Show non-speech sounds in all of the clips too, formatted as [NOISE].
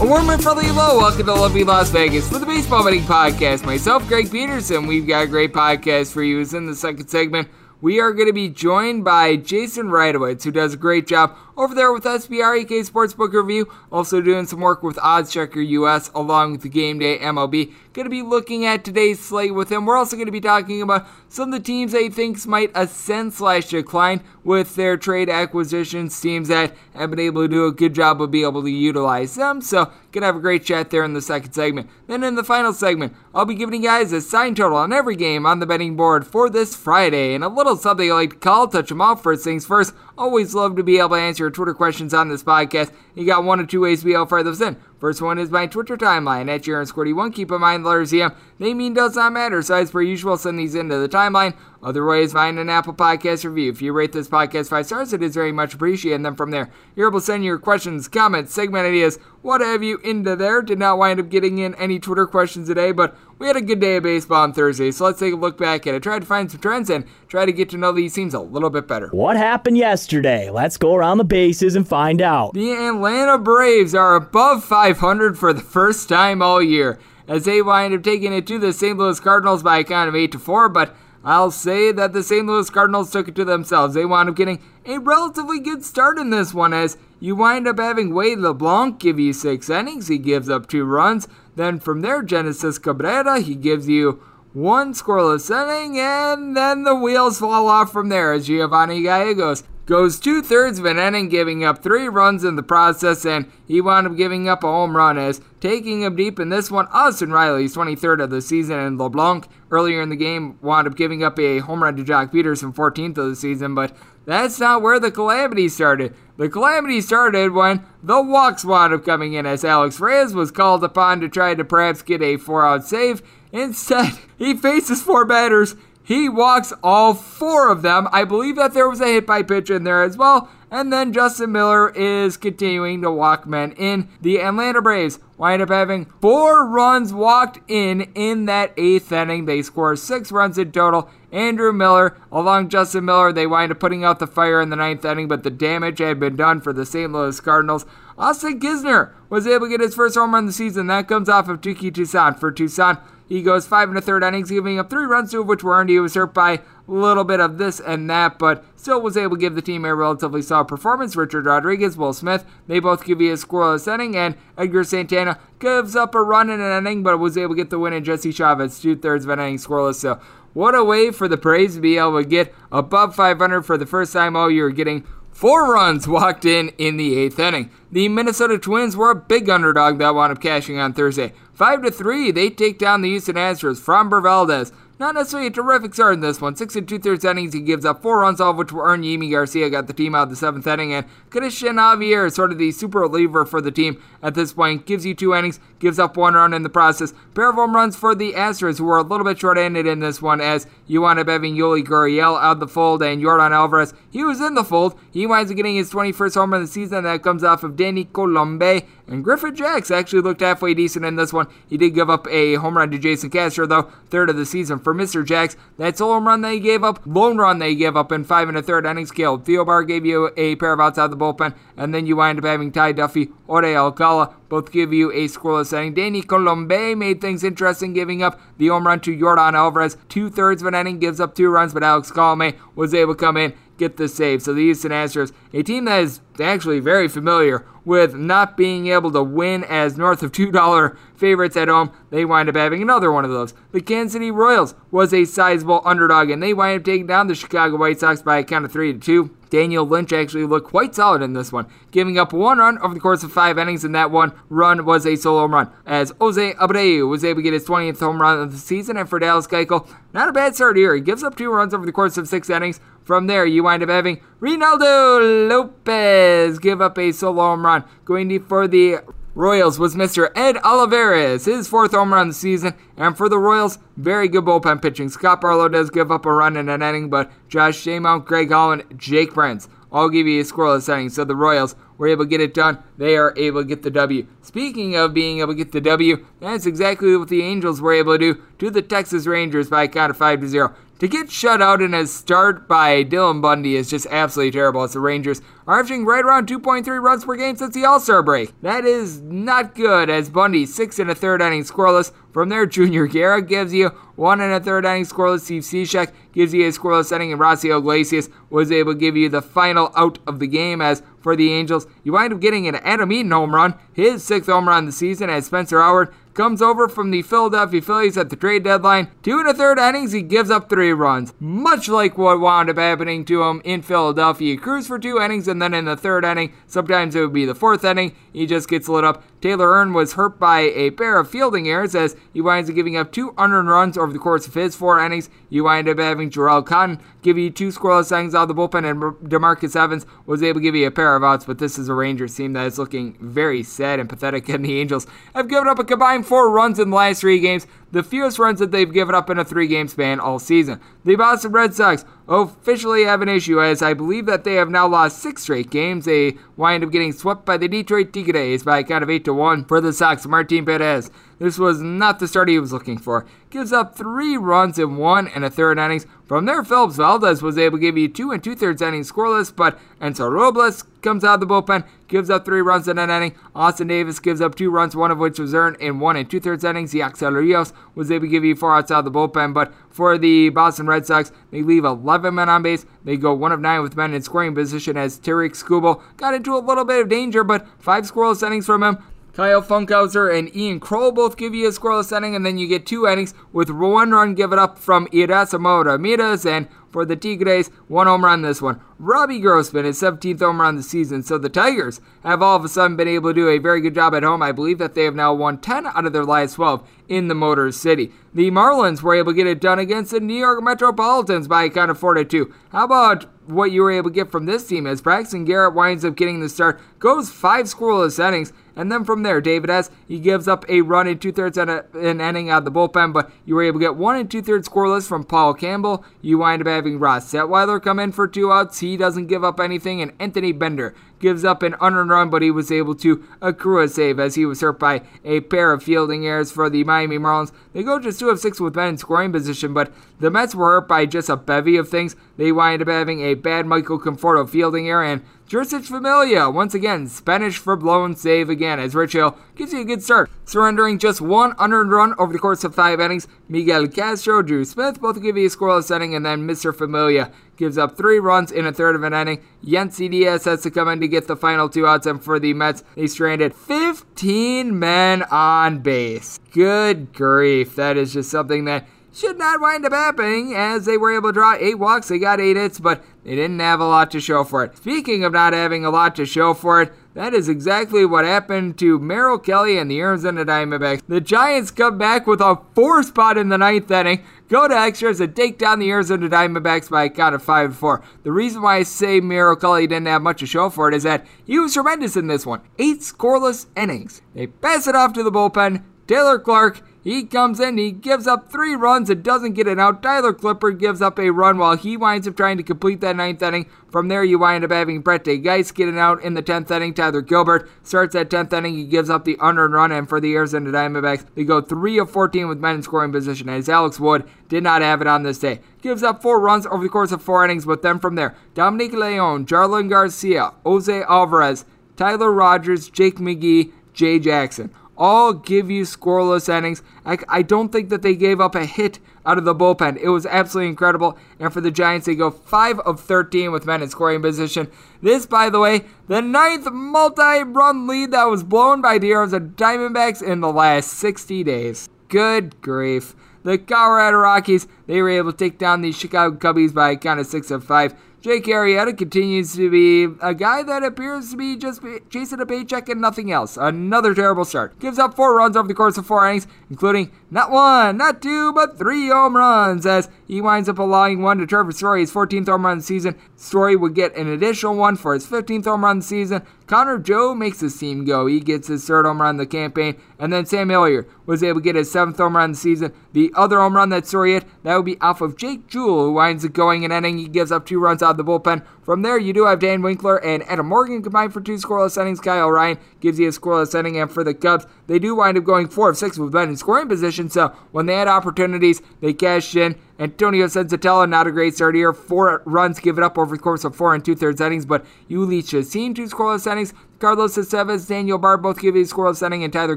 A warm and friendly hello. Welcome to lovely Las Vegas for the Baseball Betting Podcast. Myself, Greg Peterson. We've got a great podcast for you. It's in the second segment. We are going to be joined by Jason Radowitz, who does a great job over there with SBREK Sportsbook Review. Also doing some work with OddsChecker US along with the Game Day MLB. Going to be looking at today's slate with him. We're also going to be talking about some of the teams that he thinks might ascend slash decline with their trade acquisitions. Teams that have been able to do a good job of being able to utilize them. So, gonna have a great chat there in the second segment. Then in the final segment, I'll be giving you guys a sign total on every game on the betting board for this Friday and a little something I like to call touch them off first things first. Always love to be able to answer your Twitter questions on this podcast. You got one or two ways to be able to fire those in. First one is my Twitter timeline at JaronSquirty1. Keep in mind, letters EM, they mean does not matter. So as per usual, send these into the timeline. Other ways, find an Apple Podcast review. If you rate this podcast five stars, it is very much appreciated. And then from there, you're able to send your questions, comments, segment ideas, what have you into there. Did not wind up getting in any Twitter questions today, but we had a good day of baseball on Thursday. So let's take a look back at it. Try to find some trends and try to get to know these teams a little bit better. What happened yesterday? Let's go around the bases and find out. The Atlanta Braves are above 500 for the first time all year as they wind up taking it to the St. Louis Cardinals by a count of 8 to 4, but I'll say that the St. Louis Cardinals took it to themselves. They wound up getting a relatively good start in this one as you wind up having Wade LeBlanc give you six innings. He gives up two runs. Then from there, Genesis Cabrera, he gives you one scoreless inning, and then the wheels fall off from there as Giovanni Gallegos goes two thirds of an inning, giving up three runs in the process, and he wound up giving up a home run as taking him deep in this one. Austin Riley's 23rd of the season, and LeBlanc earlier in the game wound up giving up a home run to Joc Pederson, 14th of the season, but that's not where the calamity started. The calamity started when the walks wound up coming in as Alex Reyes was called upon to try to perhaps get a four out save. Instead, [LAUGHS] he faces four batters he walks all four of them. I believe that there was a hit by pitch in there as well. And then Justin Miller is continuing to walk men in. The Atlanta Braves wind up having four runs walked in in that eighth inning. They score six runs in total Andrew Miller, along Justin Miller, they wind up putting out the fire in the ninth inning, but the damage had been done for the St. Louis Cardinals. Austin Knizner was able to get his first home run of the season. That comes off of Touki Toussaint for Toussaint. He goes five and a third innings, giving up three runs, two of which were earned. He was hurt by a little bit of this and that, but still was able to give the team a relatively solid performance. Richard Rodriguez, Will Smith, they both give you a scoreless inning, and Edgar Santana gives up a run in an inning, but was able to get the win. And Jesse Chavez, two thirds of an inning scoreless. So what a way for the Braves to be able to get above 500 for the first time all year, getting Four runs walked in in the eighth inning. The Minnesota Twins were a big underdog that wound up cashing on Thursday. 5 to 3, they take down the Houston Astros. Framber Valdez not necessarily a terrific start in this one. Six and two thirds innings, he gives up four runs, all of which were earned. Yimi Garcia got the team out of the seventh inning, and Cristian Javier, sort of the super reliever for the team at this point, gives you two innings, gives up one run in the process. Pair of home runs for the Astros, who were a little bit short-handed in this one, as you wind up having Yuli Gurriel out of the fold, and Yordan Alvarez, he was in the fold. He winds up getting his 21st home run of the season. That comes off of Danny Coulombe, and Griffin Jax actually looked halfway decent in this one. He did give up a home run to Jason Castro, though, third of the season for Mr. Jax. That's a home run they gave up, lone run they gave up in five and a third innings killed. Thielbar gave you a pair of outs out of the bullpen, and then you wind up having Ty Duffey, Ore Alcala, both give you a scoreless inning. Danny Coulombe made things interesting, giving up the home run to Yordan Alvarez. Two thirds of an inning, gives up two runs, but Alex Colome was able to come in get the save. So the Houston Astros, a team that is actually very familiar with not being able to win as north of $2 favorites at home, they wind up having another one of those. The Kansas City Royals was a sizable underdog, and they wind up taking down the Chicago White Sox by a count of 3 to 2. Daniel Lynch actually looked quite solid in this one, giving up one run over the course of five innings, and that one run was a solo home run. As Jose Abreu was able to get his 20th home run of the season, and for Dallas Keuchel, not a bad start here. He gives up two runs over the course of six innings. From there, you wind up having Reynaldo Lopez give up a solo home run. Going deep for the Royals was Mr. Ed Olivares, his fourth home run of the season. And for the Royals, very good bullpen pitching. Scott Barlow does give up a run in an inning, but Josh Staumont, Greg Holland, Jake Prince all give you a scoreless inning. So the Royals were able to get it done. They are able to get the W. Speaking of being able to get the W, that's exactly what the Angels were able to do to the Texas Rangers by a count of 5 to 0. To get shut out in a start by Dylan Bundy is just absolutely terrible as the Rangers are averaging right around 2.3 runs per game since the All Star break. That is not good as Bundy, six and a third inning scoreless. From there, [LAUGHS] Junior Guerra gives you one and a third inning scoreless. Steve Cishek gives you a scoreless inning, and Raisel Iglesias was able to give you the final out of the game as for the Angels. You wind up getting an Adam Eaton home run, his sixth home run of the season as Spencer Howard comes over from the Philadelphia Phillies at the trade deadline. Two and a third innings, he gives up three runs. Much like what wound up happening to him in Philadelphia. He cruised for two innings, and then in the third inning, sometimes it would be the fourth inning, he just gets lit up. Taylor Hearn was hurt by a pair of fielding errors as he winds up giving up two unearned runs over the course of his four innings. You wind up having Jharel Cotton give you two scoreless innings out of the bullpen, and Demarcus Evans was able to give you a pair of outs. But this is a Rangers team that is looking very sad and pathetic, and the Angels have given up a combined four runs in the last three games the fewest runs that they've given up in a three game span all season. The Boston Red Sox officially have an issue as I believe that they have now lost six straight games. They wind up getting swept by the Detroit Tigres by a count of 8 to 1 for the Sox. Martin Perez. This was not the start he was looking for. Gives up three runs in one and a third innings. From there, Phillips Valdez was able to give you two and two thirds innings scoreless, but Enzo Robles comes out of the bullpen, gives up three runs in an inning. Austin Davis gives up two runs, one of which was earned in one and two thirds innings. Yacksel Rios was able to give you four outs out of the bullpen. But for the Boston Red Sox, they leave 11 men on base. They go one of nine with men in scoring position as Tarik Skubal got into a little bit of danger, but five scoreless innings from him. Kyle Funkhouser and Ian Krol both give you a scoreless inning, and then you get two innings with one run given up from Erasmo Ramirez and for the Tigres, one home run this one. Robbie Grossman, his 17th home run the season. So the Tigers have all of a sudden been able to do a very good job at home. I believe that they have now won 10 out of their last 12 in the Motor City. The Marlins were able to get it done against the New York Metropolitans by a count of 4 to 2. How about what you were able to get from this team as Braxton Garrett winds up getting the start, goes five scoreless innings, and then from there, David S. He gives up a run in two thirds and an inning out of the bullpen, but you were able to get one and two thirds scoreless from Paul Campbell. You wind up having Ross Detwiler come in for two outs. He doesn't give up anything, and Anthony Bender gives up an unearned run, but he was able to accrue a save as he was hurt by a pair of fielding errors for the Miami Marlins. They go just 2 of 6 with men in scoring position, but the Mets were hurt by just a bevy of things. They wind up having a bad Michael Conforto fielding error, and Jeurys Familia, once again, Spanish for blown save again, as Rich Hill gives you a good start, surrendering just one unearned run over the course of five innings. Miguel Castro, Drew Smith both give you a scoreless inning, and then Mr. Familia gives up three runs in a third of an inning. Yennsy Diaz has to come in to get the final two outs, and for the Mets, they stranded 15 men on base. Good grief. That is just something that should not wind up happening as they were able to draw eight walks. They got eight hits, but they didn't have a lot to show for it. Speaking of not having a lot to show for it, that is exactly what happened to Merrill Kelly and the Arizona Diamondbacks. The Giants come back with a four spot in the ninth inning, go to extras and take down the Arizona Diamondbacks by a count of 5 to 4. The reason why I say Merrill Kelly didn't have much to show for it is that he was tremendous in this one. Eight scoreless innings. They pass it off to the bullpen. Taylor Clarke he comes in, he gives up three runs and doesn't get it out. Tyler Clippard gives up a run while he winds up trying to complete that ninth inning. From there, you wind up having Brett de Geus getting out in the 10th inning. Tyler Gilbert starts that 10th inning. He gives up the unearned run, and for the Arizona Diamondbacks, they go 3 of 14 with men in scoring position as Alex Wood did not have it on this day. Gives up four runs over the course of four innings, but then from there, Dominic Leone, Jarlin Garcia, Jose Alvarez, Tyler Rogers, Jake McGee, Jay Jackson all give you scoreless innings. I, I don't think that they gave up a hit out of the bullpen. It was absolutely incredible. And for the Giants, they go 5 of 13 with men in scoring position. This, by the way, the ninth multi run lead that was blown by the Arizona Diamondbacks in the last 60 days. Good grief. The Colorado Rockies, they were able to take down the Chicago Cubbies by a count of 6 of 5. Jake Arrieta continues to be a guy that appears to be just chasing a paycheck and nothing else. Another terrible start. Gives up four runs over the course of four innings, including not one, not two, but three home runs as he winds up allowing one to Trevor Story, his 14th home run season. Story would get an additional one for his 15th home run season. Connor Joe makes his team go. He gets his third home run of the campaign. And then Sam Hilliard was able to get his seventh home run of the season. The other home run that Story hit, that would be off of Jake Jewell, who winds up going an inning. He gives up two runs out of the bullpen. From there, you do have Dan Winkler and Adam Morgan combined for two scoreless innings. Kyle Ryan gives you a scoreless inning. And for the Cubs, they do wind up going four of six with men in scoring position. So when they had opportunities, they cashed in. Antonio Senzatela, not a great start here. Four runs given up over the course of four and two thirds innings, but Jhoulys Chacin, two scoreless innings. Carlos Estevez, Daniel Bard both give you a scoreless inning, and Tyler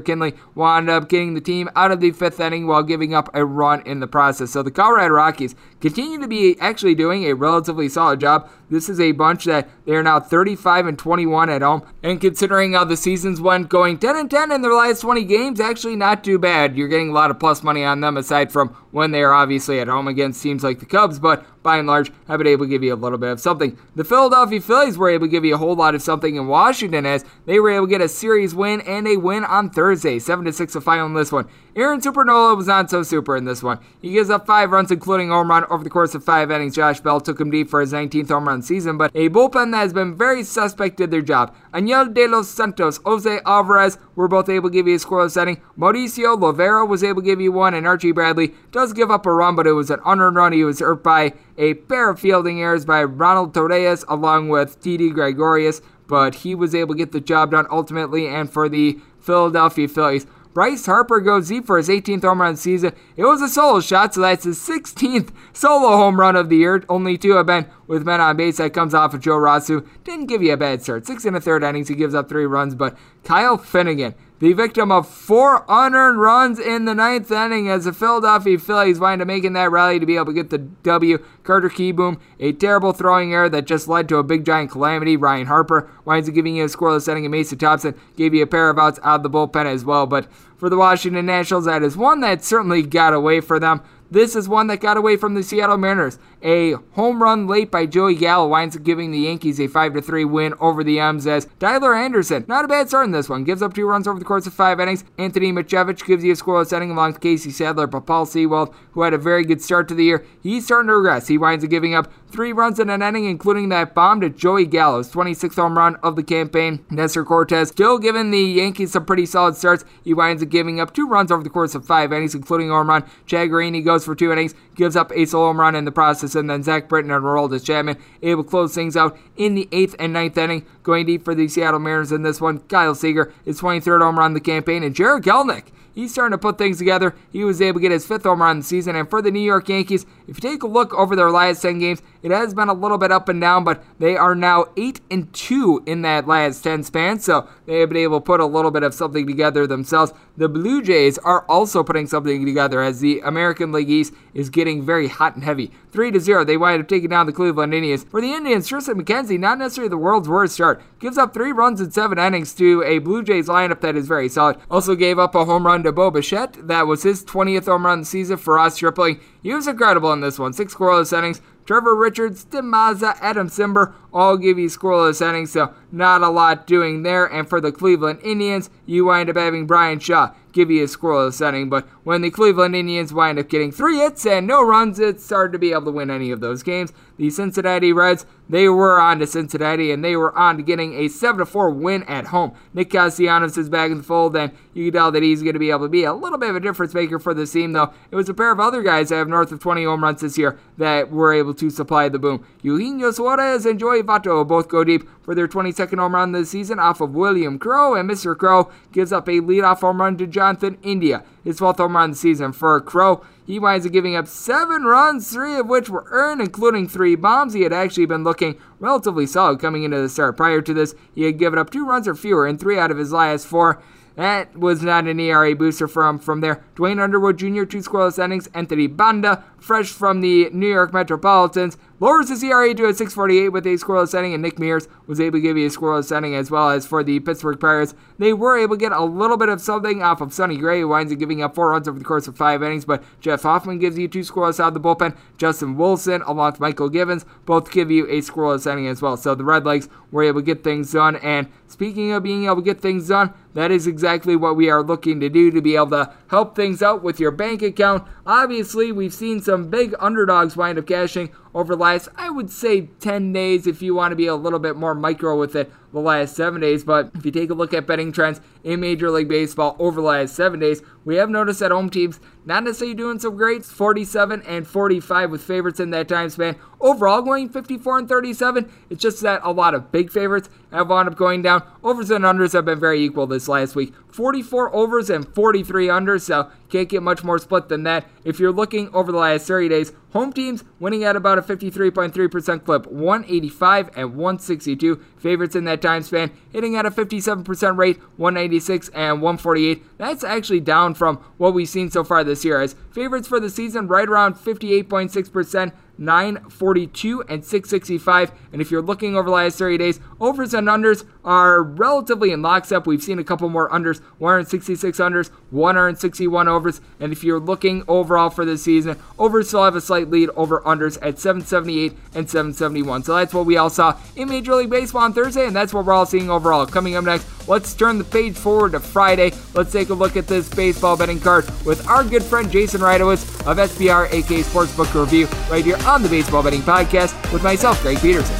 Kinley wound up getting the team out of the fifth inning while giving up a run in the process. So the Colorado Rockies continue to be actually doing a relatively solid job. This is a bunch that they are now 35 and 21 at home, and considering how the seasons went, going 10 and 10 in their last 20 games, actually not too bad. You're getting a lot of plus money on them aside from when they are obviously at home against teams like the Cubs, but by and large, have been able to give you a little bit of something. The Philadelphia Phillies were able to give you a whole lot of something in Washington as they were able to get a series win and a win on Thursday, 7 to 6 a final in this one. Aaron Supernola was not so super in this one. He gives up five runs, including home run over the course of five innings. Josh Bell took him deep for his 19th home run season, but a bullpen that has been very suspect did their job. Enyel de los Santos, Jose Alvarez were both able to give you a scoreless setting. Mauricio Llovera was able to give you one, and Archie Bradley does give up a run, but it was an unearned run. He was hurt by a pair of fielding errors by Ronald Torreyes along with Didi Gregorius, but he was able to get the job done ultimately, and for the Philadelphia Phillies. Bryce Harper goes deep for his 18th home run season. It was a solo shot, so that's his 16th solo home run of the year. Only two have been with men on base. That comes off of Joe Rosu. Didn't give you a bad start. Six and a third innings. He gives up three runs, but Kyle Finnegan the victim of four unearned runs in the ninth inning as the Philadelphia Phillies wind up making that rally to be able to get the W. Carter Kieboom, a terrible throwing error that just led to a big giant calamity. Ryan Harper winds up giving you a scoreless inning, and Mason Thompson gave you a pair of outs out of the bullpen as well. But for the Washington Nationals, that is one that certainly got away for them. This is one that got away from the Seattle Mariners. A home run late by Joey Gallo winds up giving the Yankees a 5 3 win over the M's as Tyler Anderson, not a bad start in this one, gives up two runs over the course of five innings. Anthony Misiewicz gives you a scoreless inning along with Casey Sadler, but Paul Sewald, who had a very good start to the year, he's starting to regress. He winds up giving up three runs in an inning, including that bomb to Joey Gallo's 26th home run of the campaign. Nestor Cortes still giving the Yankees some pretty solid starts. He winds up giving up two runs over the course of five innings, including a home run. Green, goes for two innings, gives up a solo home run in the process, and then Zach Britton and Aroldis Chapman able to close things out in the eighth and ninth inning. Going deep for the Seattle Mariners in this one, Kyle Seager, his 23rd home run of the campaign, and Jarred Kelenic he's starting to put things together. He was able to get his fifth home run in the season. And for the New York Yankees, if you take a look over their last 10 games, it has been a little bit up and down, but they are now 8 and 2 in that last 10 span. So they have been able to put a little bit of something together themselves. The Blue Jays are also putting something together as the American League East is getting very hot and heavy. 3 to 0, they wind up taking down the Cleveland Indians. For the Indians, Triston McKenzie, not necessarily the world's worst start, gives up three runs in seven innings to a Blue Jays lineup that is very solid. Also gave up a home run to Bo Bichette. That was his 20th home run of the season for Ross Stripling. He was incredible in this one. Six scoreless innings. Trevor Richards, Tim Mayza, Adam Cimber all give you scoreless innings, so not a lot doing there. And for the Cleveland Indians, you wind up having Bryan Shaw give you a scoreless inning. But when the Cleveland Indians wind up getting three hits and no runs, it's hard to be able to win any of those games. The Cincinnati Reds, they were on to Cincinnati and they were on to getting a 7 4 win at home. Nick Castellanos is back in the fold, and you can tell that he's going to be able to be a little bit of a difference maker for the team, though. It was a pair of other guys that have north of 20 home runs this year that were able to supply the boom. Eugenio Suarez and Joey Both go deep for their 22nd home run this season off of William Crowe, and Mr. Crowe gives up a leadoff home run to Jonathan India, his 12th home run of the season. For Crowe. he winds up giving up seven runs, three of which were earned, including three bombs. He had actually been looking relatively solid coming into the start. Prior to this, he had given up two runs or fewer in three out of his last four. That was not an ERA booster from from there. Duane Underwood Jr. two scoreless innings. Anthony Banda, fresh from the New York Metropolitans, lowers his ERA to a 6.48 with a scoreless inning, and Nick Mears was able to give you a scoreless inning as well as for the Pittsburgh Pirates. They were able to get a little bit of something off of Sonny Gray, who winds up giving up four runs over the course of five innings, but Jeff Hoffman gives you two scoreless out of the bullpen. Justin Wilson, along with Mychal Givens, both give you a scoreless inning as well. So the Redlegs were able to get things done, and speaking of being able to get things done, that is exactly what we are looking to do to be able to help things out with your bank account. Obviously, we've seen some big underdogs wind up cashing over the last, I would say, 10 days if you want to be a little bit more micro with it the last seven days. But if you take a look at betting trends in Major League Baseball over the last seven days, we have noticed that home teams not necessarily doing some great 47 and 45 with favorites in that time span. Overall, going 54 and 37. It's just that a lot of big favorites have wound up going down. Overs and unders have been very equal this last week. 44 overs and 43 unders, so can't get much more split than that. If you're looking over the last 30 days, home teams winning at about a 53.3% clip, 185 and 162. Favorites in that time span hitting at a 57% rate, 196 and 148. That's actually down from what we've seen so far this year, as favorites for the season right around 58.6%. 942 and 665. And if you're looking over the last 30 days, overs and unders are relatively in lockstep. We've seen a couple more unders, 166 unders, 161 overs. And if you're looking overall for this season, overs still have a slight lead over unders at 778 and 771. So that's what we all saw in Major League Baseball on Thursday, and that's what we're all seeing overall. Coming up next, let's turn the page forward to Friday. Let's take a look at this baseball betting card with our good friend Jason Radowitz of SBR AK Sportsbook Review right here on the Baseball Betting Podcast with myself, Greg Peterson.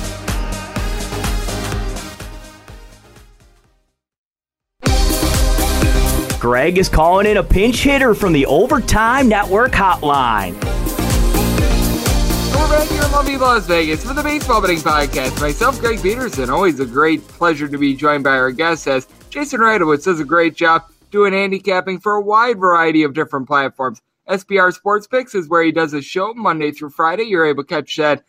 Greg is calling in a pinch hitter from the Overtime Network hotline. We're back here in lovely Las Vegas for the Baseball Betting Podcast. Myself, Greg Peterson. Always a great pleasure to be joined by our guest as Jason Radowitz does a great job doing handicapping for a wide variety of different platforms. SBR Sports Picks is where he does his show Monday through Friday. You're able to catch that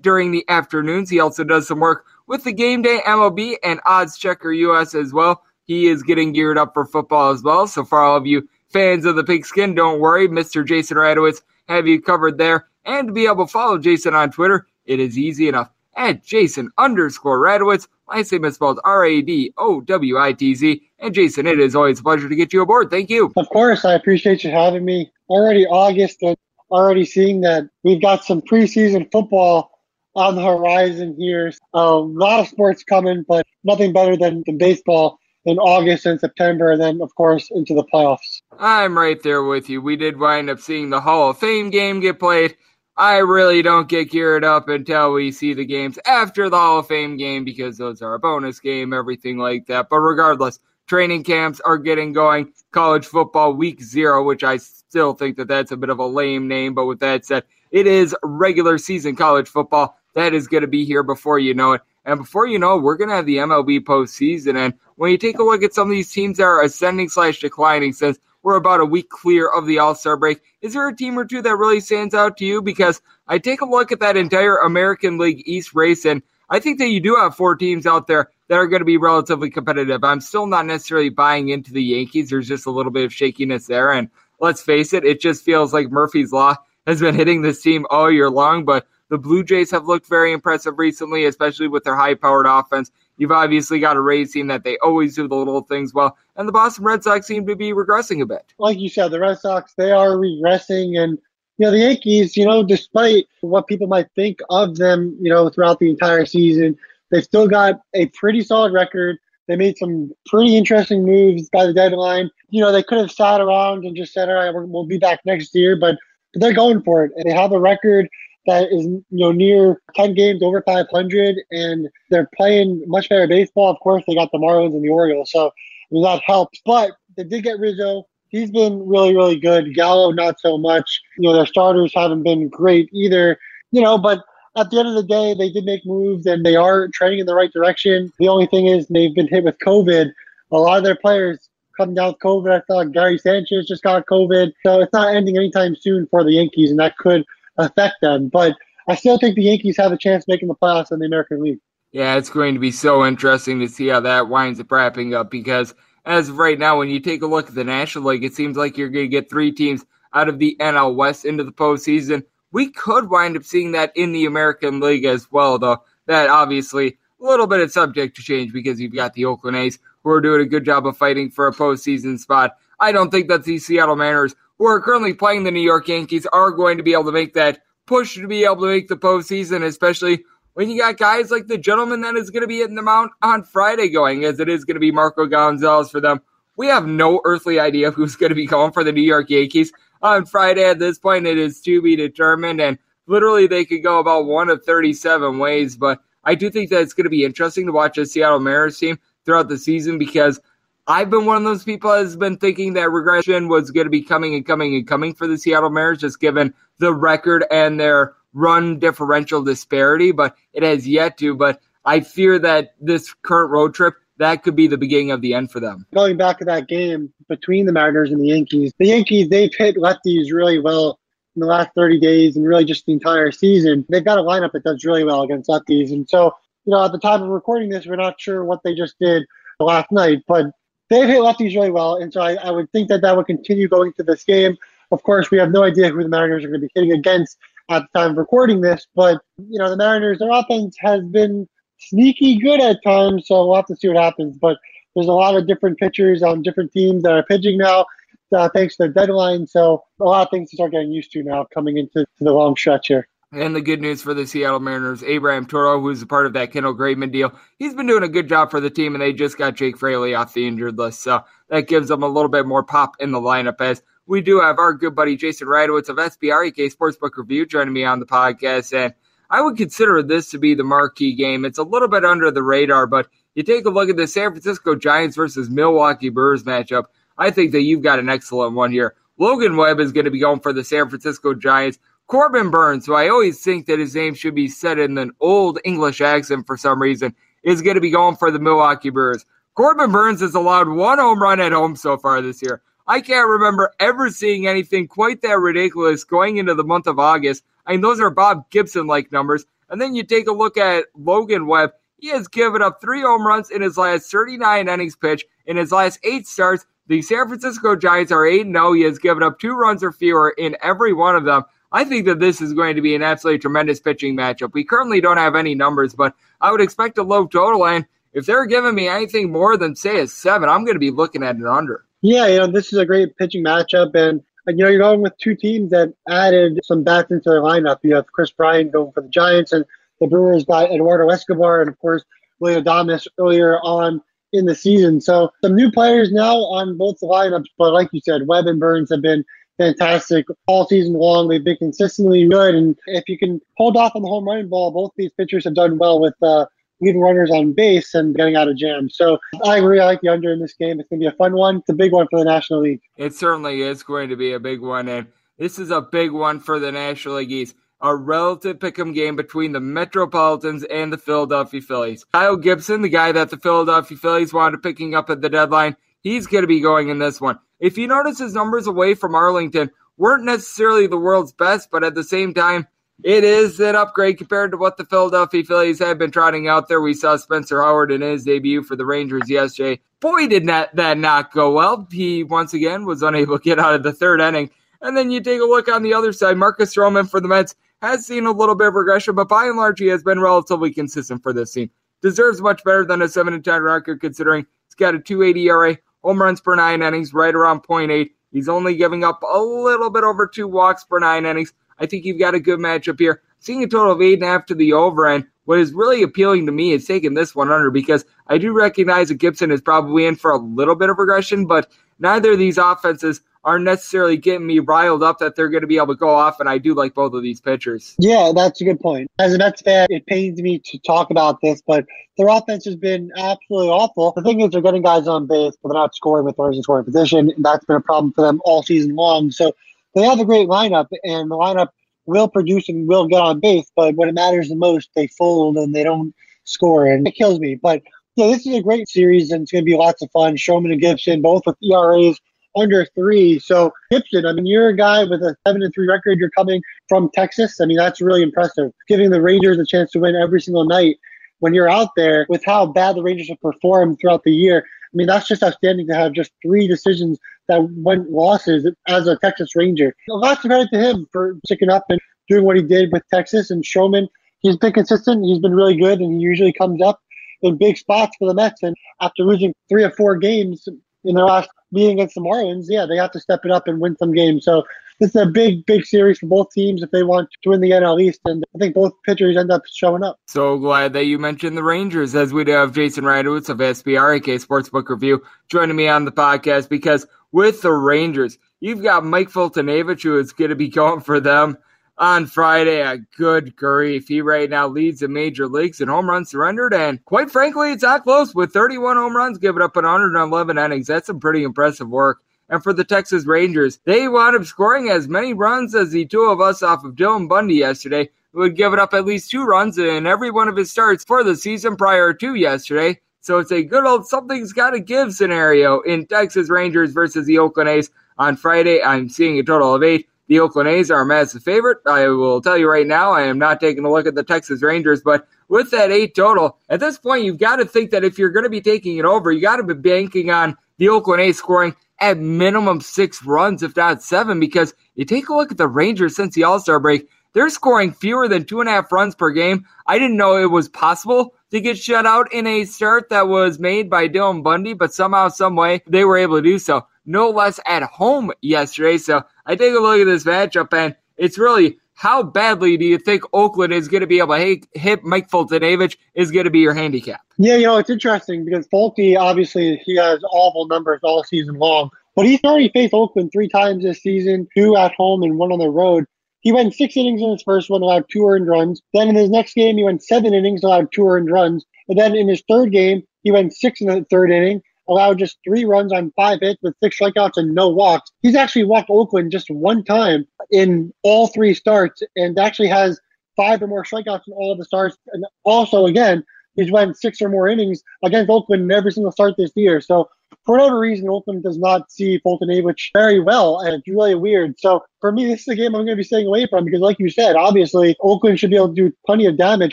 during the afternoons. He also does some work with the Game Day MLB and Odds Checker US as well. He is getting geared up for football as well. So for all of you fans of the pigskin, don't worry. Mr. Jason Radowitz have you covered there. And to be able to follow Jason on Twitter, it is easy enough. At Jason underscore Radowitz. Last name is spelled R A D O W I T Z. And Jason, it is always a pleasure to get you aboard. Thank you. Of course, I appreciate you having me. Already August, and already seeing that we've got some preseason football on the horizon here. a lot of sports coming, but nothing better than, than baseball in August and September, and then, of course, into the playoffs. I'm right there with you. We did wind up seeing the Hall of Fame game get played I really don't get geared up until we see the games after the Hall of Fame game because those are a bonus game, everything like that. But regardless, training camps are getting going. College football week zero, which I still think that that's a bit of a lame name. But with that said, it is regular season college football. That is going to be here before you know it. And before you know it, we're going to have the MLB postseason. And when you take a look at some of these teams that are ascending slash declining since we're about a week clear of the All Star break. Is there a team or two that really stands out to you? Because I take a look at that entire American League East race, and I think that you do have four teams out there that are going to be relatively competitive. I'm still not necessarily buying into the Yankees. There's just a little bit of shakiness there. And let's face it, it just feels like Murphy's Law has been hitting this team all year long. But the Blue Jays have looked very impressive recently, especially with their high powered offense. You've obviously got a Rays team that they always do the little things well, and the Boston Red Sox seem to be regressing a bit. Like you said, the Red Sox they are regressing, and you know the Yankees. You know, despite what people might think of them, you know, throughout the entire season, they've still got a pretty solid record. They made some pretty interesting moves by the deadline. You know, they could have sat around and just said, "All right, we'll be back next year," but they're going for it, and they have a record that is you know near 10 games over 500 and they're playing much better baseball. Of course they got the marlins and the orioles so that helps. But they did get rizzo. He's been really really good. Gallo not so much. You know their starters haven't been great either you know but at the end of the day they did make moves and they are trending in the right direction the only thing is they've been hit with covid a lot of their players come down with covid i thought gary sanchez just got covid so it's not ending anytime soon for the yankees and that could affect them. But I still think the Yankees have a chance making the playoffs in the American League. Yeah, it's going to be so interesting to see how that winds up wrapping up because as of right now, when you take a look at the National League, it seems like you're going to get three teams out of the NL West into the postseason. We could wind up seeing that in the American League as well, though. That obviously a little bit of subject to change because you've got the Oakland A's who are doing a good job of fighting for a postseason spot. I don't think that the Seattle Mariners who are currently playing the New York Yankees are going to be able to make that push to be able to make the postseason, especially when you got guys like the gentleman that is going to be hitting the mount on Friday going, as it is going to be Marco Gonzalez for them. We have no earthly idea [LAUGHS] who's going to be going for the New York Yankees on Friday. At this point, it is to be determined, and literally they could go about one of 37 ways. But I do think that it's going to be interesting to watch a Seattle Mariners team throughout the season because – I've been one of those people that has been thinking that regression was going to be coming and coming and coming for the Seattle Mariners, just given the record and their run differential disparity, but it has yet to. But I fear that this current road trip, that could be the beginning of the end for them. Going back to that game between the Mariners and the Yankees, the Yankees, they've hit lefties really well in the last 30 days and really just the entire season. They've got a lineup that does really well against lefties. And so, you know, at the time of recording this, we're not sure what they just did last night, but they've hit lefties really well, and so I, I would think that that would continue going to this game. Of course, we have no idea who the Mariners are going to be hitting against at the time of recording this, but you know the Mariners, their offense has been sneaky good at times, so we'll have to see what happens. But there's a lot of different pitchers on different teams that are pitching now, uh, thanks to the deadline. So a lot of things to start getting used to now coming into the long stretch here. And the good news for the Seattle Mariners, Abraham Toro, who's a part of that Kendall Graveman deal, he's been doing a good job for the team, and they just got Jake Fraley off the injured list. So that gives them a little bit more pop in the lineup as we do have our good buddy Jason Radowitz of SBREK Sportsbook Review joining me on the podcast. And I would consider this to be the marquee game. It's a little bit under the radar, but you take a look at the San Francisco Giants versus Milwaukee Brewers matchup. I think that you've got an excellent one here. Logan Webb is going to be going for the San Francisco Giants. Corbin Burnes, who I always think that his name should be said in an old English accent for some reason, is going to be going for the Milwaukee Brewers. Corbin Burnes has allowed one home run at home so far this year. I can't remember ever seeing anything quite that ridiculous going into the month of August. I mean, those are Bob Gibson like numbers. And then you take a look at Logan Webb. He has given up three home runs in his last 39 innings pitched. In his last eight starts, the San Francisco Giants are 8 0. He has given up two runs or fewer in every one of them. I think that this is going to be an absolutely tremendous pitching matchup. We currently don't have any numbers, but I would expect a low total. And if they're giving me anything more than, say, a seven, I'm going to be looking at an under. Yeah, you know, this is a great pitching matchup. And, you know, you're going with two teams that added some bats into their lineup. You have Kris Bryant going for the Giants, and the Brewers got Eduardo Escobar, and, of course, Willy Adames earlier on in the season. So some new players now on both lineups, but like you said, Webb and Burnes have been fantastic all season long. They've been consistently good. And if you can hold off on the home run ball, both these pitchers have done well with uh, leaving runners on base and getting out of jams. So I agree. I like the under in this game. It's going to be a fun one. It's a big one for the National League. It certainly is going to be a big one. And this is a big one for the National League East. A relative pick'em game between the Metropolitans and the Philadelphia Phillies. Kyle Gibson, the guy that the Philadelphia Phillies wanted picking up at the deadline, he's going to be going in this one. If you notice his numbers away from Arlington weren't necessarily the world's best, but at the same time, it is an upgrade compared to what the Philadelphia Phillies have been trotting out there. We saw Spencer Howard in his debut for the Rangers yesterday. Boy, did not, that not go well. He once again was unable to get out of the third inning. And then you take a look on the other side. Marcus Stroman for the Mets has seen a little bit of regression, but by and large, he has been relatively consistent for this team. Deserves much better than a 7 10 record, considering he's got a 280 ERA, home runs per nine innings, right around 0.8. He's only giving up a little bit over two walks per nine innings. I think you've got a good matchup here. Seeing a total of eight and a half to the over, and what is really appealing to me is taking this one under because I do recognize that Gibson is probably in for a little bit of regression, but neither of these offenses are necessarily getting me riled up that they're going to be able to go off, and I do like both of these pitchers. Yeah, that's a good point. As a Mets fan, it pains me to talk about this, but their offense has been absolutely awful. The thing is, they're getting guys on base, but they're not scoring with runners in scoring position. And that's been a problem for them all season long. So they have a great lineup, and the lineup will produce and will get on base, but when it matters the most, they fold and they don't score, and it kills me. But yeah, this is a great series, and it's going to be lots of fun. Stroman and Gibson, both with ERAs under three. So Gibson, I mean, you're a guy with a seven and three record. You're coming from Texas. I mean, that's really impressive. Giving the Rangers a chance to win every single night when you're out there with how bad the Rangers have performed throughout the year. Mean, that's just outstanding to have just three decisions that went losses as a Texas Ranger. A Lots of credit to him for sticking up and doing what he did with Texas and Stroman. He's been consistent. He's been really good, and he usually comes up in big spots for the Mets. And after losing three or four games in their last meeting against the Marlins, yeah, they have to step it up and win some games. So this is a big, big series for both teams if they want to win the NL East. And I think both pitchers end up showing up. So glad that you mentioned the Rangers as we do have Jason Radowitz of SBREK Sportsbook Review joining me on the podcast because with the Rangers, you've got Mike Foltynewicz who is going to be going for them on Friday. A good grief. He right now leads the major leagues in home runs surrendered. And quite frankly, it's not close with 31 home runs given up in 111 innings. That's some pretty impressive work. And for the Texas Rangers, they wound up scoring as many runs as the two of us off of Dylan Bundy yesterday, who had given up at least two runs in every one of his starts for the season prior to yesterday. So it's a good old something's got to give scenario in Texas Rangers versus the Oakland A's on Friday. I'm seeing a total of eight. The Oakland A's are a massive favorite. I will tell you right now, I am not taking a look at the Texas Rangers, but with that eight total, at this point, you've got to think that if you're going to be taking it over, you got to be banking on the Oakland A's scoring at minimum six runs, if not seven, because you take a look at the Rangers since the All Star break, they're scoring fewer than two and a half runs per game. I didn't know it was possible to get shut out in a start that was made by Dylan Bundy, but somehow, some way, they were able to do so. No less at home yesterday. So I take a look at this matchup, and it's really how badly do you think Oakland is going to be able to hit Mike Foltynewicz is going to be your handicap? Yeah, you know, it's interesting because Folty, obviously, he has awful numbers all season long, but he's already faced Oakland three times this season, two at home and one on the road. He went six innings in his first one, allowed two earned runs. Then in his next game, he went seven innings, allowed two earned runs. And then in his third game, he went six in the third inning, allowed just three runs on five hits with six strikeouts and no walks. He's actually walked Oakland just one time in all three starts and actually has five or more strikeouts in all of the starts. And also, again, he's went six or more innings against Oakland in every single start this year. So for whatever reason, Oakland does not see Foltynewicz very well, and it's really weird. So for me, this is a game I'm going to be staying away from because, like you said, obviously Oakland should be able to do plenty of damage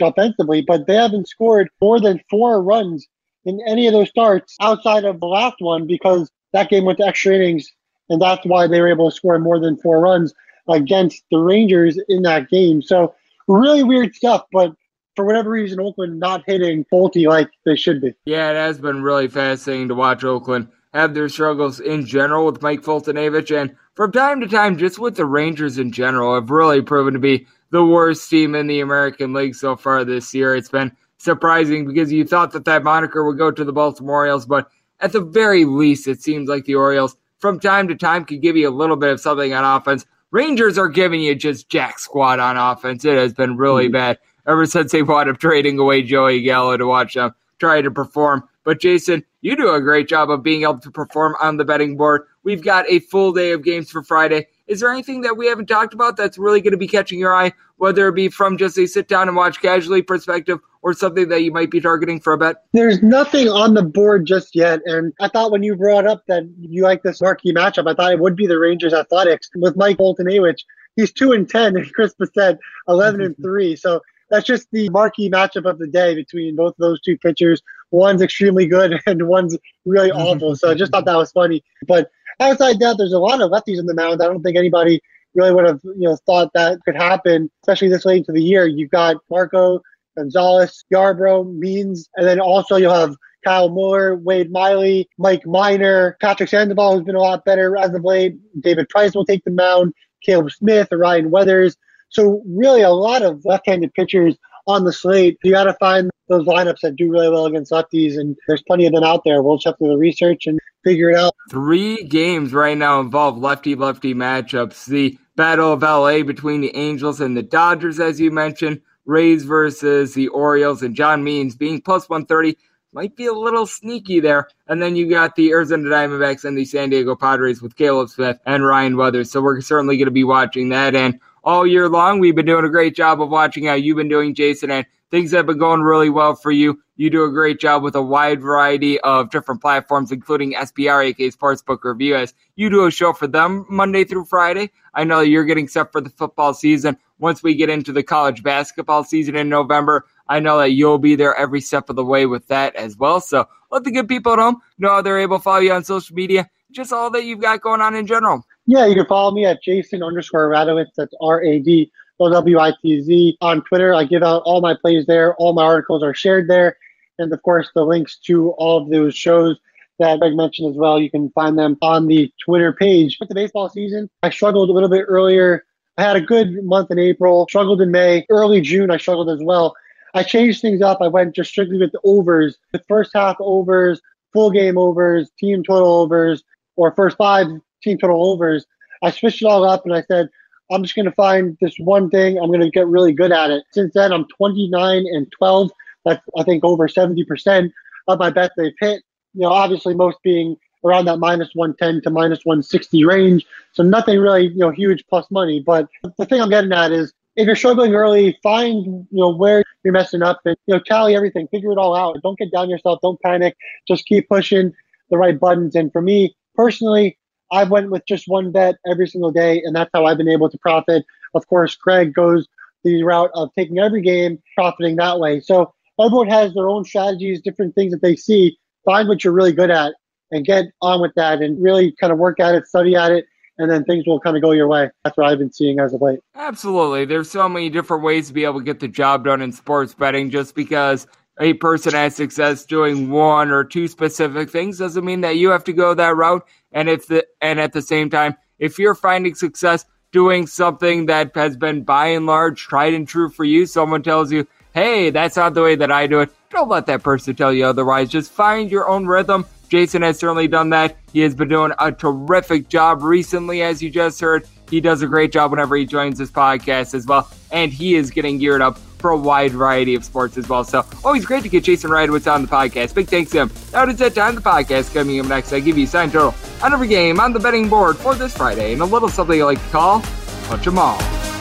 offensively, but they haven't scored more than four runs in any of those starts outside of the last one because that game went to extra innings, and that's why they were able to score more than four runs against the Rangers in that game. So really weird stuff, but for whatever reason, Oakland not hitting Folty like they should be. Yeah, it has been really fascinating to watch Oakland have their struggles in general with Mike Foltynewicz, and from time to time, just with the Rangers in general, have really proven to be the worst team in the American League so far this year. It's been surprising because you thought that that moniker would go to the Baltimore Orioles, but at the very least, it seems like the Orioles from time to time can give you a little bit of something on offense. Rangers are giving you just jack squat on offense. It has been really mm-hmm. bad ever since they wound up trading away Joey Gallo to watch them try to perform. But Jason, you do a great job of being able to perform on the betting board. We've got a full day of games for Friday. Is there anything that we haven't talked about that's really going to be catching your eye, whether it be from just a sit down and watch casually perspective or something that you might be targeting for a bet? There's nothing on the board just yet. And I thought when you brought up that you like this marquee matchup, I thought it would be the Rangers Athletics with Mike Bolton which he's 2 and 10 [LAUGHS] and Chris said 11 and [LAUGHS] 3. So that's just the marquee matchup of the day between both of those two pitchers. One's extremely good [LAUGHS] and one's really awful. So I just thought that was funny. But outside that, there's a lot of lefties in the mound. I don't think anybody really would have you know thought that could happen, especially this late into the year. You've got Marco Gonzalez, Yarbrough, Means, and then also you'll have Kyle Muller, Wade Miley, Mike Minor, Patrick Sandoval, who's been a lot better as of late. David Price will take the mound, Caleb Smith, Ryan Weathers. So really a lot of left-handed pitchers on the slate. You got to find those lineups that do really well against lefties, and there's plenty of them out there. We'll check through the research and figure it out. Three games right now involve lefty-lefty matchups. The Battle of LA between the Angels and the Dodgers, as you mentioned. Rays versus the Orioles, and John Means being plus 130 might be a little sneaky there. And then you got the Arizona Diamondbacks and the San Diego Padres with Caleb Smith and Ryan Weathers. So we're certainly going to be watching that. And all year long. We've been doing a great job of watching how you've been doing, Jason, and things have been going really well for you. You do a great job with a wide variety of different platforms, including SBR, aka Sportsbook Review, as you do a show for them Monday through Friday. I know you're getting set for the football season. Once we get into the college basketball season in November, I know that you'll be there every step of the way with that as well. So let the good people at home know how they're able to follow you on social media, just all that you've got going on in general. Yeah, you can follow me at Jason underscore Radowitz. That's R A D O W I T Z on Twitter. I give out all my plays there. All my articles are shared there. And of course, the links to all of those shows that Greg mentioned as well, you can find them on the Twitter page. With the baseball season, I struggled a little bit earlier. I had a good month in April, struggled in May. Early June, I struggled as well. I changed things up. I went just strictly with the overs, the first half overs, full game overs, team total overs, or first five team total overs. I switched it all up and I said, I'm just going to find this one thing. I'm going to get really good at it. Since then, I'm 29 and 12. That's, I think, over 70% of my bets they've hit. You know, obviously, most being around that minus 110 to minus 160 range. So nothing really, you know, huge plus money. But the thing I'm getting at is if you're struggling early, find, you know, where you're messing up and, you know, tally everything, figure it all out. Don't get down yourself. Don't panic. Just keep pushing the right buttons. And for me personally, I went with just one bet every single day, and that's how I've been able to profit. Of course, Greg goes the route of taking every game, profiting that way. So everyone has their own strategies, different things that they see. Find what you're really good at and get on with that and really kind of work at it, study at it, and then things will kind of go your way. That's what I've been seeing as of late. Absolutely. There's so many different ways to be able to get the job done in sports betting just because a person has success doing one or two specific things doesn't mean that you have to go that route. And if the and at the same time, if you're finding success doing something that has been by and large tried and true for you, someone tells you, "Hey, that's not the way that I do it." Don't let that person tell you otherwise. Just find your own rhythm. Jason has certainly done that. He has been doing a terrific job recently, as you just heard. He does a great job whenever he joins this podcast as well, and he is getting geared up for a wide variety of sports as well. So always great to get Jason Radowitz on the podcast. Big thanks to him. Now it is that time. The podcast coming up next. I give you a sign total on every game on the betting board for this Friday, and a little something I like to call punch 'em all.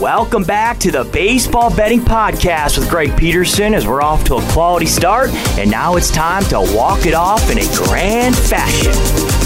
Welcome back to the Baseball Betting Podcast with Greg Peterson as we're off to a quality start, and now it's time to walk it off in a grand fashion.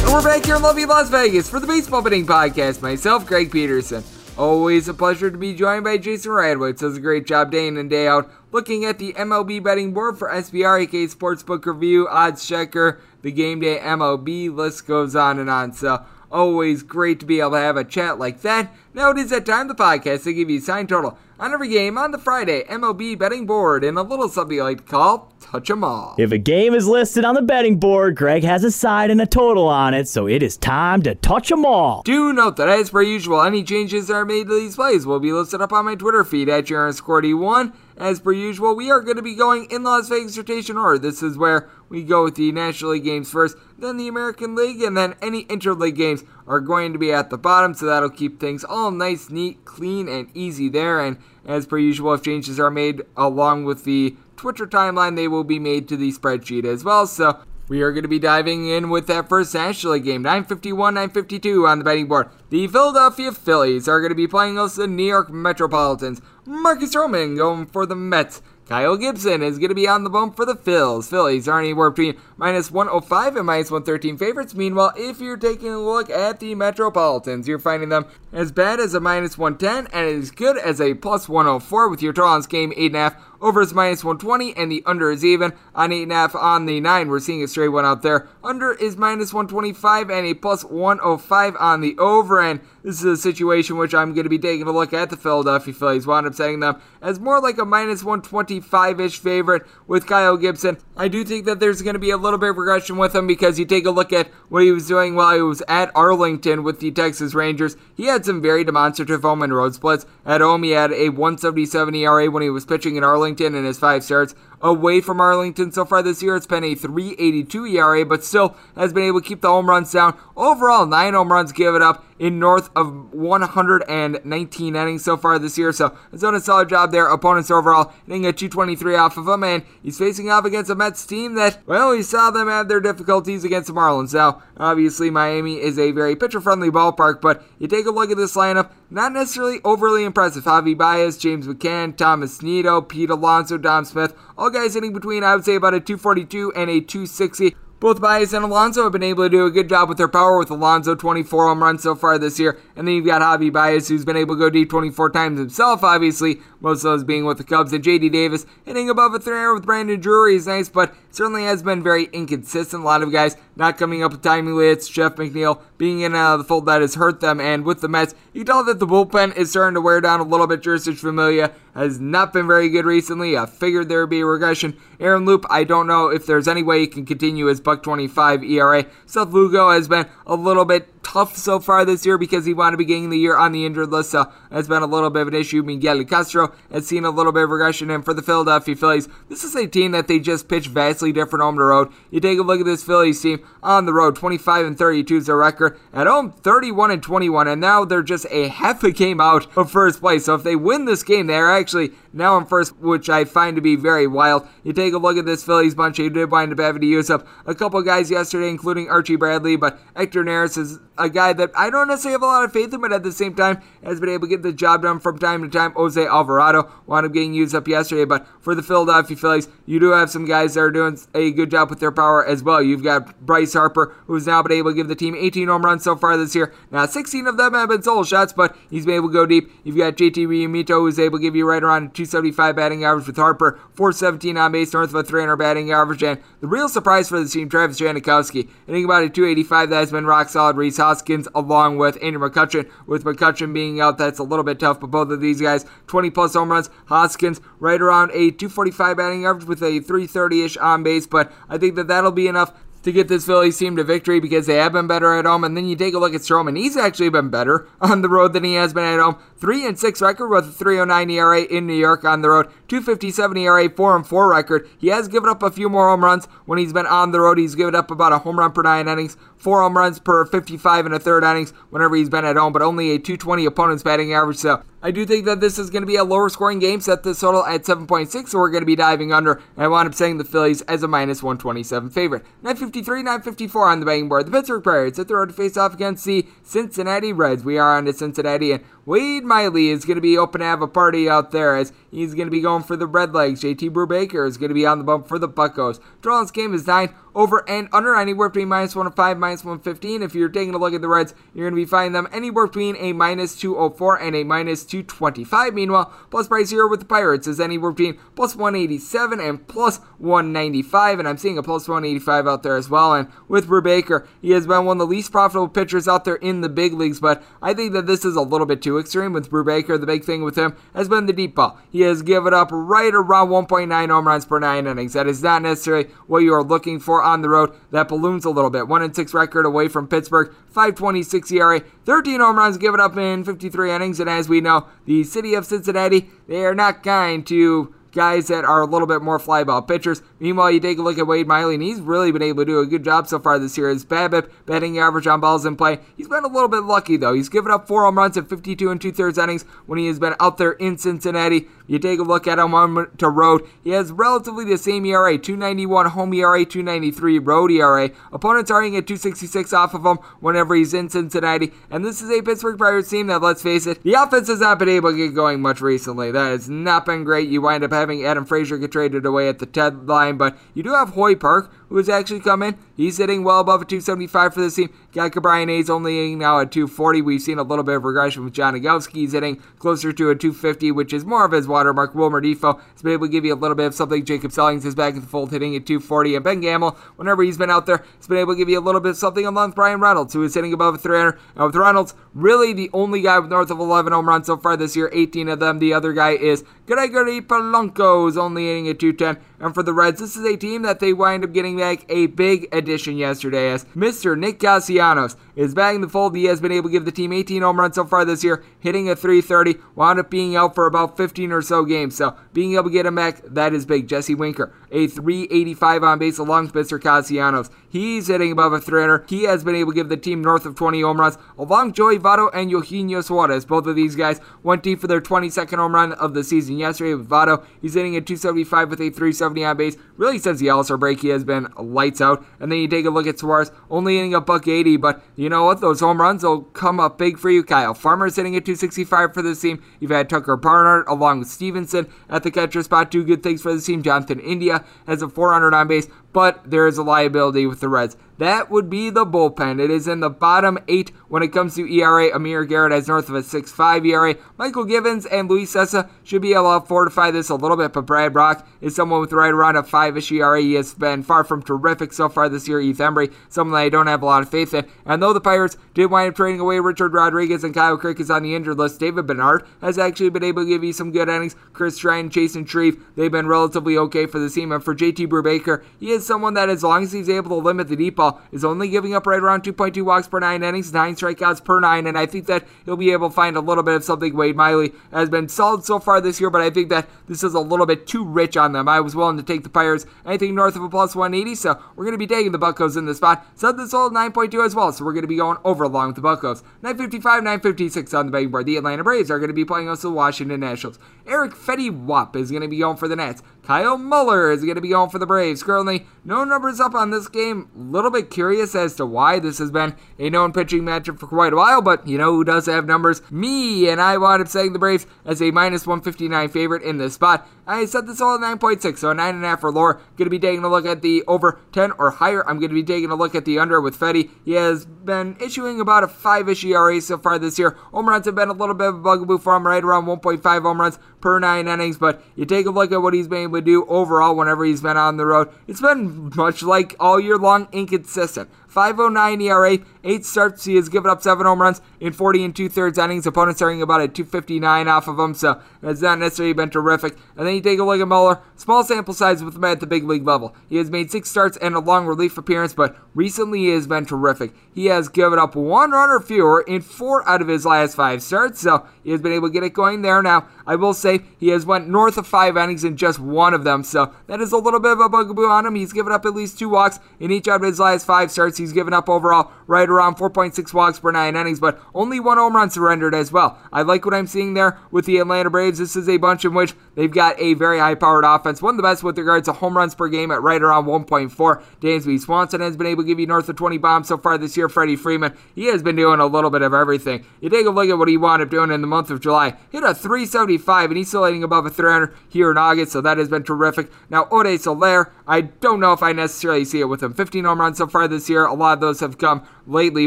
And we're back here in lovely Las Vegas for the Baseball Betting Podcast. Myself, Greg Peterson. Always a pleasure to be joined by Jason Radowitz. Does a great job day in and day out looking at the MLB betting board for SBR, aka Sportsbook Review, Odds Checker, the Game Day MLB. List goes on and on. So Always great to be able to have a chat like that. Now it is that time of the podcast to give you sign total on every game on the Friday MLB betting board and a little something I like call touch 'em all. If a game is listed on the betting board, Greg has a side and a total on it, so it is time to touch 'em all. Do note that, as per usual, any changes that are made to these plays will be listed up on my Twitter feed at JaronScordy1. As per usual, we are going to be going in Las Vegas rotation order. This is where we go with the National League games first, then the American League, and then any interleague games are going to be at the bottom, so that'll keep things all nice, neat, clean, and easy there. And as per usual, if changes are made along with the Twitter timeline, they will be made to the spreadsheet as well. So we are going to be diving in with that first National League game, 951, 952 on the betting board. The Philadelphia Phillies are going to be playing us the New York Metropolitans. Marcus Stroman going for the Mets. Kyle Gibson is going to be on the bump for the Phils. Phillies are anywhere between minus 105 and minus 113 favorites. Meanwhile, if you're taking a look at the Metropolitans, you're finding them as bad as a minus 110 and as good as a plus 104 with your total on game 8.5. Over is minus 120 and the under is even on 8.5 on the 9. We're seeing a straight one out there. Under is minus 125 and a plus 105 on the over. And this is a situation which I'm going to be taking a look at the Philadelphia Phillies. Wound up setting them as more like a minus 125 ish favorite with Kyle Gibson. I do think that there's going to be a little bit of regression with him because you take a look at what he was doing while he was at Arlington with the Texas Rangers. He had some very demonstrative home and road splits. At home, he had a 177 ERA when he was pitching in Arlington in his five starts. Away from Arlington so far this year, it's been a 382 ERA, but still has been able to keep the home runs down. Overall, nine home runs given up in north of 119 innings so far this year, so he's done a solid job there. Opponents overall hitting a 223 off of him, and he's facing off against a Mets team that, well, we saw them have their difficulties against the Marlins. Now, obviously, Miami is a very pitcher friendly ballpark, but you take a look at this lineup, not necessarily overly impressive. Javi Baez, James McCann, Thomas Nido, Pete Alonso, Dom Smith, all guys hitting between, I would say, about a 242 and a 260. Both Baez and Alonso have been able to do a good job with their power, with Alonso 24 home runs so far this year. And then you've got Javi Baez, who's been able to go deep 24 times himself, obviously, most of those being with the Cubs. And JD Davis hitting above a 3 with Brandon Drury is nice, but certainly has been very inconsistent. A lot of guys not coming up with timely hits. Jeff McNeil being in uh, the fold that has hurt them. And with the Mets, you can tell that the bullpen is starting to wear down a little bit. Jeurys Familia has not been very good recently. I figured there would be a regression. Aaron Loup, I don't know if there's any way he can continue his buck 25 ERA. Seth Lugo has been a little bit tough so far this year because he wanted to be beginning the year on the injured list, so that's been a little bit of an issue. Miguel Castro has seen a little bit of regression, and for the Philadelphia Phillies, this is a team that they just pitch vastly different home to road. You take a look at this Phillies team on the road, 25 and 32 is their record. At home, 31 and 21, and now they're just a half a game out of first place. So if they win this game, they're actually now in first, which I find to be very wild. You take a look at this Phillies bunch, they did wind up having to use up a couple guys yesterday, including Archie Bradley, but Hector Neris is a guy that I don't necessarily have a lot of faith in, but at the same time has been able to get the job done from time to time. Jose Alvarado wound up getting used up yesterday, but for the Philadelphia Phillies, you do have some guys that are doing a good job with their power as well. You've got Bryce Harper, who's now been able to give the team 18 home runs so far this year. Now, 16 of them have been solo shots, but he's been able to go deep. You've got JT Realmuto, who's able to give you right around 275 batting average with Harper, 417 on base, north of a 300 batting average, and the real surprise for the team, Travis Jankowski, hitting about a 285 that has been rock solid. Rhys Hoskins, along with Andrew McCutchen, with McCutchen being out, that's a little bit tough, but both of these guys, 20 plus home runs. Hoskins, right around a 245 batting average with a 330 ish on base, but I think that that'll be enough to get this Phillies team to victory because they have been better at home. And then you take a look at Stroman; he's actually been better [LAUGHS] on the road than he has been at home. Three and six record with a 309 ERA in New York on the road, 257 ERA, four and four record. He has given up a few more home runs when he's been on the road. He's given up about a home run per nine innings, four home runs per 55 and a third innings whenever he's been at home, but only a 220 opponent's batting average. So I do think that this is going to be a lower scoring game. Set this total at 7.6, so we're going to be diving under. And I wound up saying the Phillies as a minus 127 favorite. 953, 954 on the betting board. The Pittsburgh Pirates at the road to face off against the Cincinnati Reds. We are on to Cincinnati, and Wade Miley is going to be open to have a party out there as he's going to be going for the Redlegs. JT Brubaker is going to be on the bump for the Buckos. This game is 9. Over and under anywhere between minus 105, minus 115. If you're taking a look at the Reds, you're going to be finding them anywhere between a minus 204 and a minus 225. Meanwhile, plus price here with the Pirates is anywhere between plus 187 and plus 195, and I'm seeing a plus 185 out there as well. And with Brubaker, he has been one of the least profitable pitchers out there in the big leagues, but I think that this is a little bit too extreme with Brubaker. The big thing with him has been the deep ball. He has given up right around 1.9 home runs per nine innings. That is not necessarily what you are looking for on the road. That balloons a little bit. 1 and 6 record away from Pittsburgh, 526 ERA, 13 home runs given up in 53 innings. And as we know, the city of Cincinnati, they are not kind to guys that are a little bit more flyball pitchers. Meanwhile, you take a look at Wade Miley, and he's really been able to do a good job so far this year. His BABIP, batting average on balls in play, he's been a little bit lucky though. He's given up four home runs in 52 and two thirds innings when he has been out there in Cincinnati. You take a look at him on to road. He has relatively the same ERA, 291 home ERA, 293 road ERA. Opponents are hitting at 266 off of him whenever he's in Cincinnati. And this is a Pittsburgh Pirates team that, let's face it, the offense has not been able to get going much recently. That has not been great. You wind up having Adam Frazier get traded away at the deadline, but you do have Hoy Park, who has actually come in. He's hitting well above a 275 for this team. Got Brian Hayes only hitting now at 240. We've seen a little bit of regression with John Nogowski. He's hitting closer to a 250, which is more of his watermark. Wilmer Difo has been able to give you a little bit of something. Jacob Stallings is back in the fold, hitting at 240. And Ben Gamel, whenever he's been out there, has been able to give you a little bit of something along with Bryan Reynolds, who is hitting above a 300. And with Reynolds, really the only guy with north of 11 home runs so far this year, 18 of them. The other guy is Gregory Polanco, who's only hitting at 210. And for the Reds, this is a team that they wind up getting back a big addition yesterday as Mr. Nick Castellanos is back in the fold. He has been able to give the team 18 home runs so far this year, hitting a 330, wound up being out for about 15 or so games. So being able to get him back, that is big. Jesse Winker, a 385 on base along with Mr. Castellanos. He's hitting above a 300. He has been able to give the team north of 20 home runs, along Joey Votto and Eugenio Suarez. Both of these guys went deep for their 22nd home run of the season yesterday with Votto. He's hitting a 275 with a 370 on base. Really, since the All-Star break, he has been lights out. And then you take a look at Suarez, only hitting a buck 80, but you know what? Those home runs will come up big for you. Kyle Farmer's hitting at 265 for this team. You've had Tucker Barnhart along with Stephenson at the catcher spot. Do good things for this team. Jonathan India has a 400 on base but there is a liability with the Reds. That would be the bullpen. It is in the bottom eight when it comes to ERA. Amir Garrett has north of a 6.5 ERA. Mychal Givens and Luis Cessa should be able to fortify this a little bit, but Brad Brach is someone with right around a 5-ish ERA. He has been far from terrific so far this year. Heath Hembree, someone that I don't have a lot of faith in. And though the Pirates did wind up trading away Richard Rodriguez and Kyle Crick is on the injured list, David Bednar has actually been able to give you some good innings. Chris Stratton, Chasen Shreve, they've been relatively okay for the team. And for JT Brubaker, he is someone that as long as he's able to limit the deep ball, is only giving up right around 2.2 walks per nine innings, nine strikeouts per nine, and I think that he'll be able to find a little bit of something. Wade Miley has been solid so far this year, but I think that this is a little bit too rich on them. I was willing to take the Pirates anything north of a plus 180, so we're going to be taking the Buckos in the spot. Set this all 9.2 as well, so we're going to be going over along with the Buckos. 955, 956 on the betting board. The Atlanta Braves are going to be playing us the Washington Nationals. Erick Fedde Wap is going to be going for the Nats. Kyle Muller is going to be going for the Braves. Currently, no numbers up on this game. A little bit curious as to why this has been a known pitching matchup for quite a while, but you know who does have numbers? Me, and I wound up saying the Braves as a minus 159 favorite in this spot. I set this all at 9.6, so a 9.5 or lower. Going to be taking a look at the over 10 or higher. I'm going to be taking a look at the under with Fedde. He has been issuing about a 5 ish ERA so far this year. Home runs have been a little bit of a bugaboo for him, right around 1.5 home runs per nine innings, but you take a look at what he's been able to do overall whenever he's been on the road. It's been much like all year long inconsistent. 509 ERA, 8 starts. He has given up 7 home runs in 40 and 2 thirds innings. Opponents are about a 259 off of him, so it's not necessarily been terrific. And then you take a look at Muller. Small sample size with him at the big league level. He has made 6 starts and a long relief appearance, but recently he has been terrific. He has given up one run or fewer in 4 out of his last 5 starts, so he has been able to get it going there. Now, I will say he has went north of 5 innings in just one of them, so that is a little bit of a bugaboo on him. He's given up at least 2 walks in each out of his last 5 starts. He's given up overall right around 4.6 walks per nine innings, but only one home run surrendered as well. I like what I'm seeing there with the Atlanta Braves. This is a bunch in which they've got a very high powered offense, one of the best with regards to home runs per game at right around 1.4. Dansby Swanson has been able to give you north of 20 bombs so far this year. Freddie Freeman, he has been doing a little bit of everything. You take a look at what he wound up doing in the month of July. Hit a 375, and he's still hitting above a 300 here in August, so that has been terrific. Now, Ode Soler, I don't know if I necessarily see it with him. 15 home runs so far this year. A lot of those have come lately,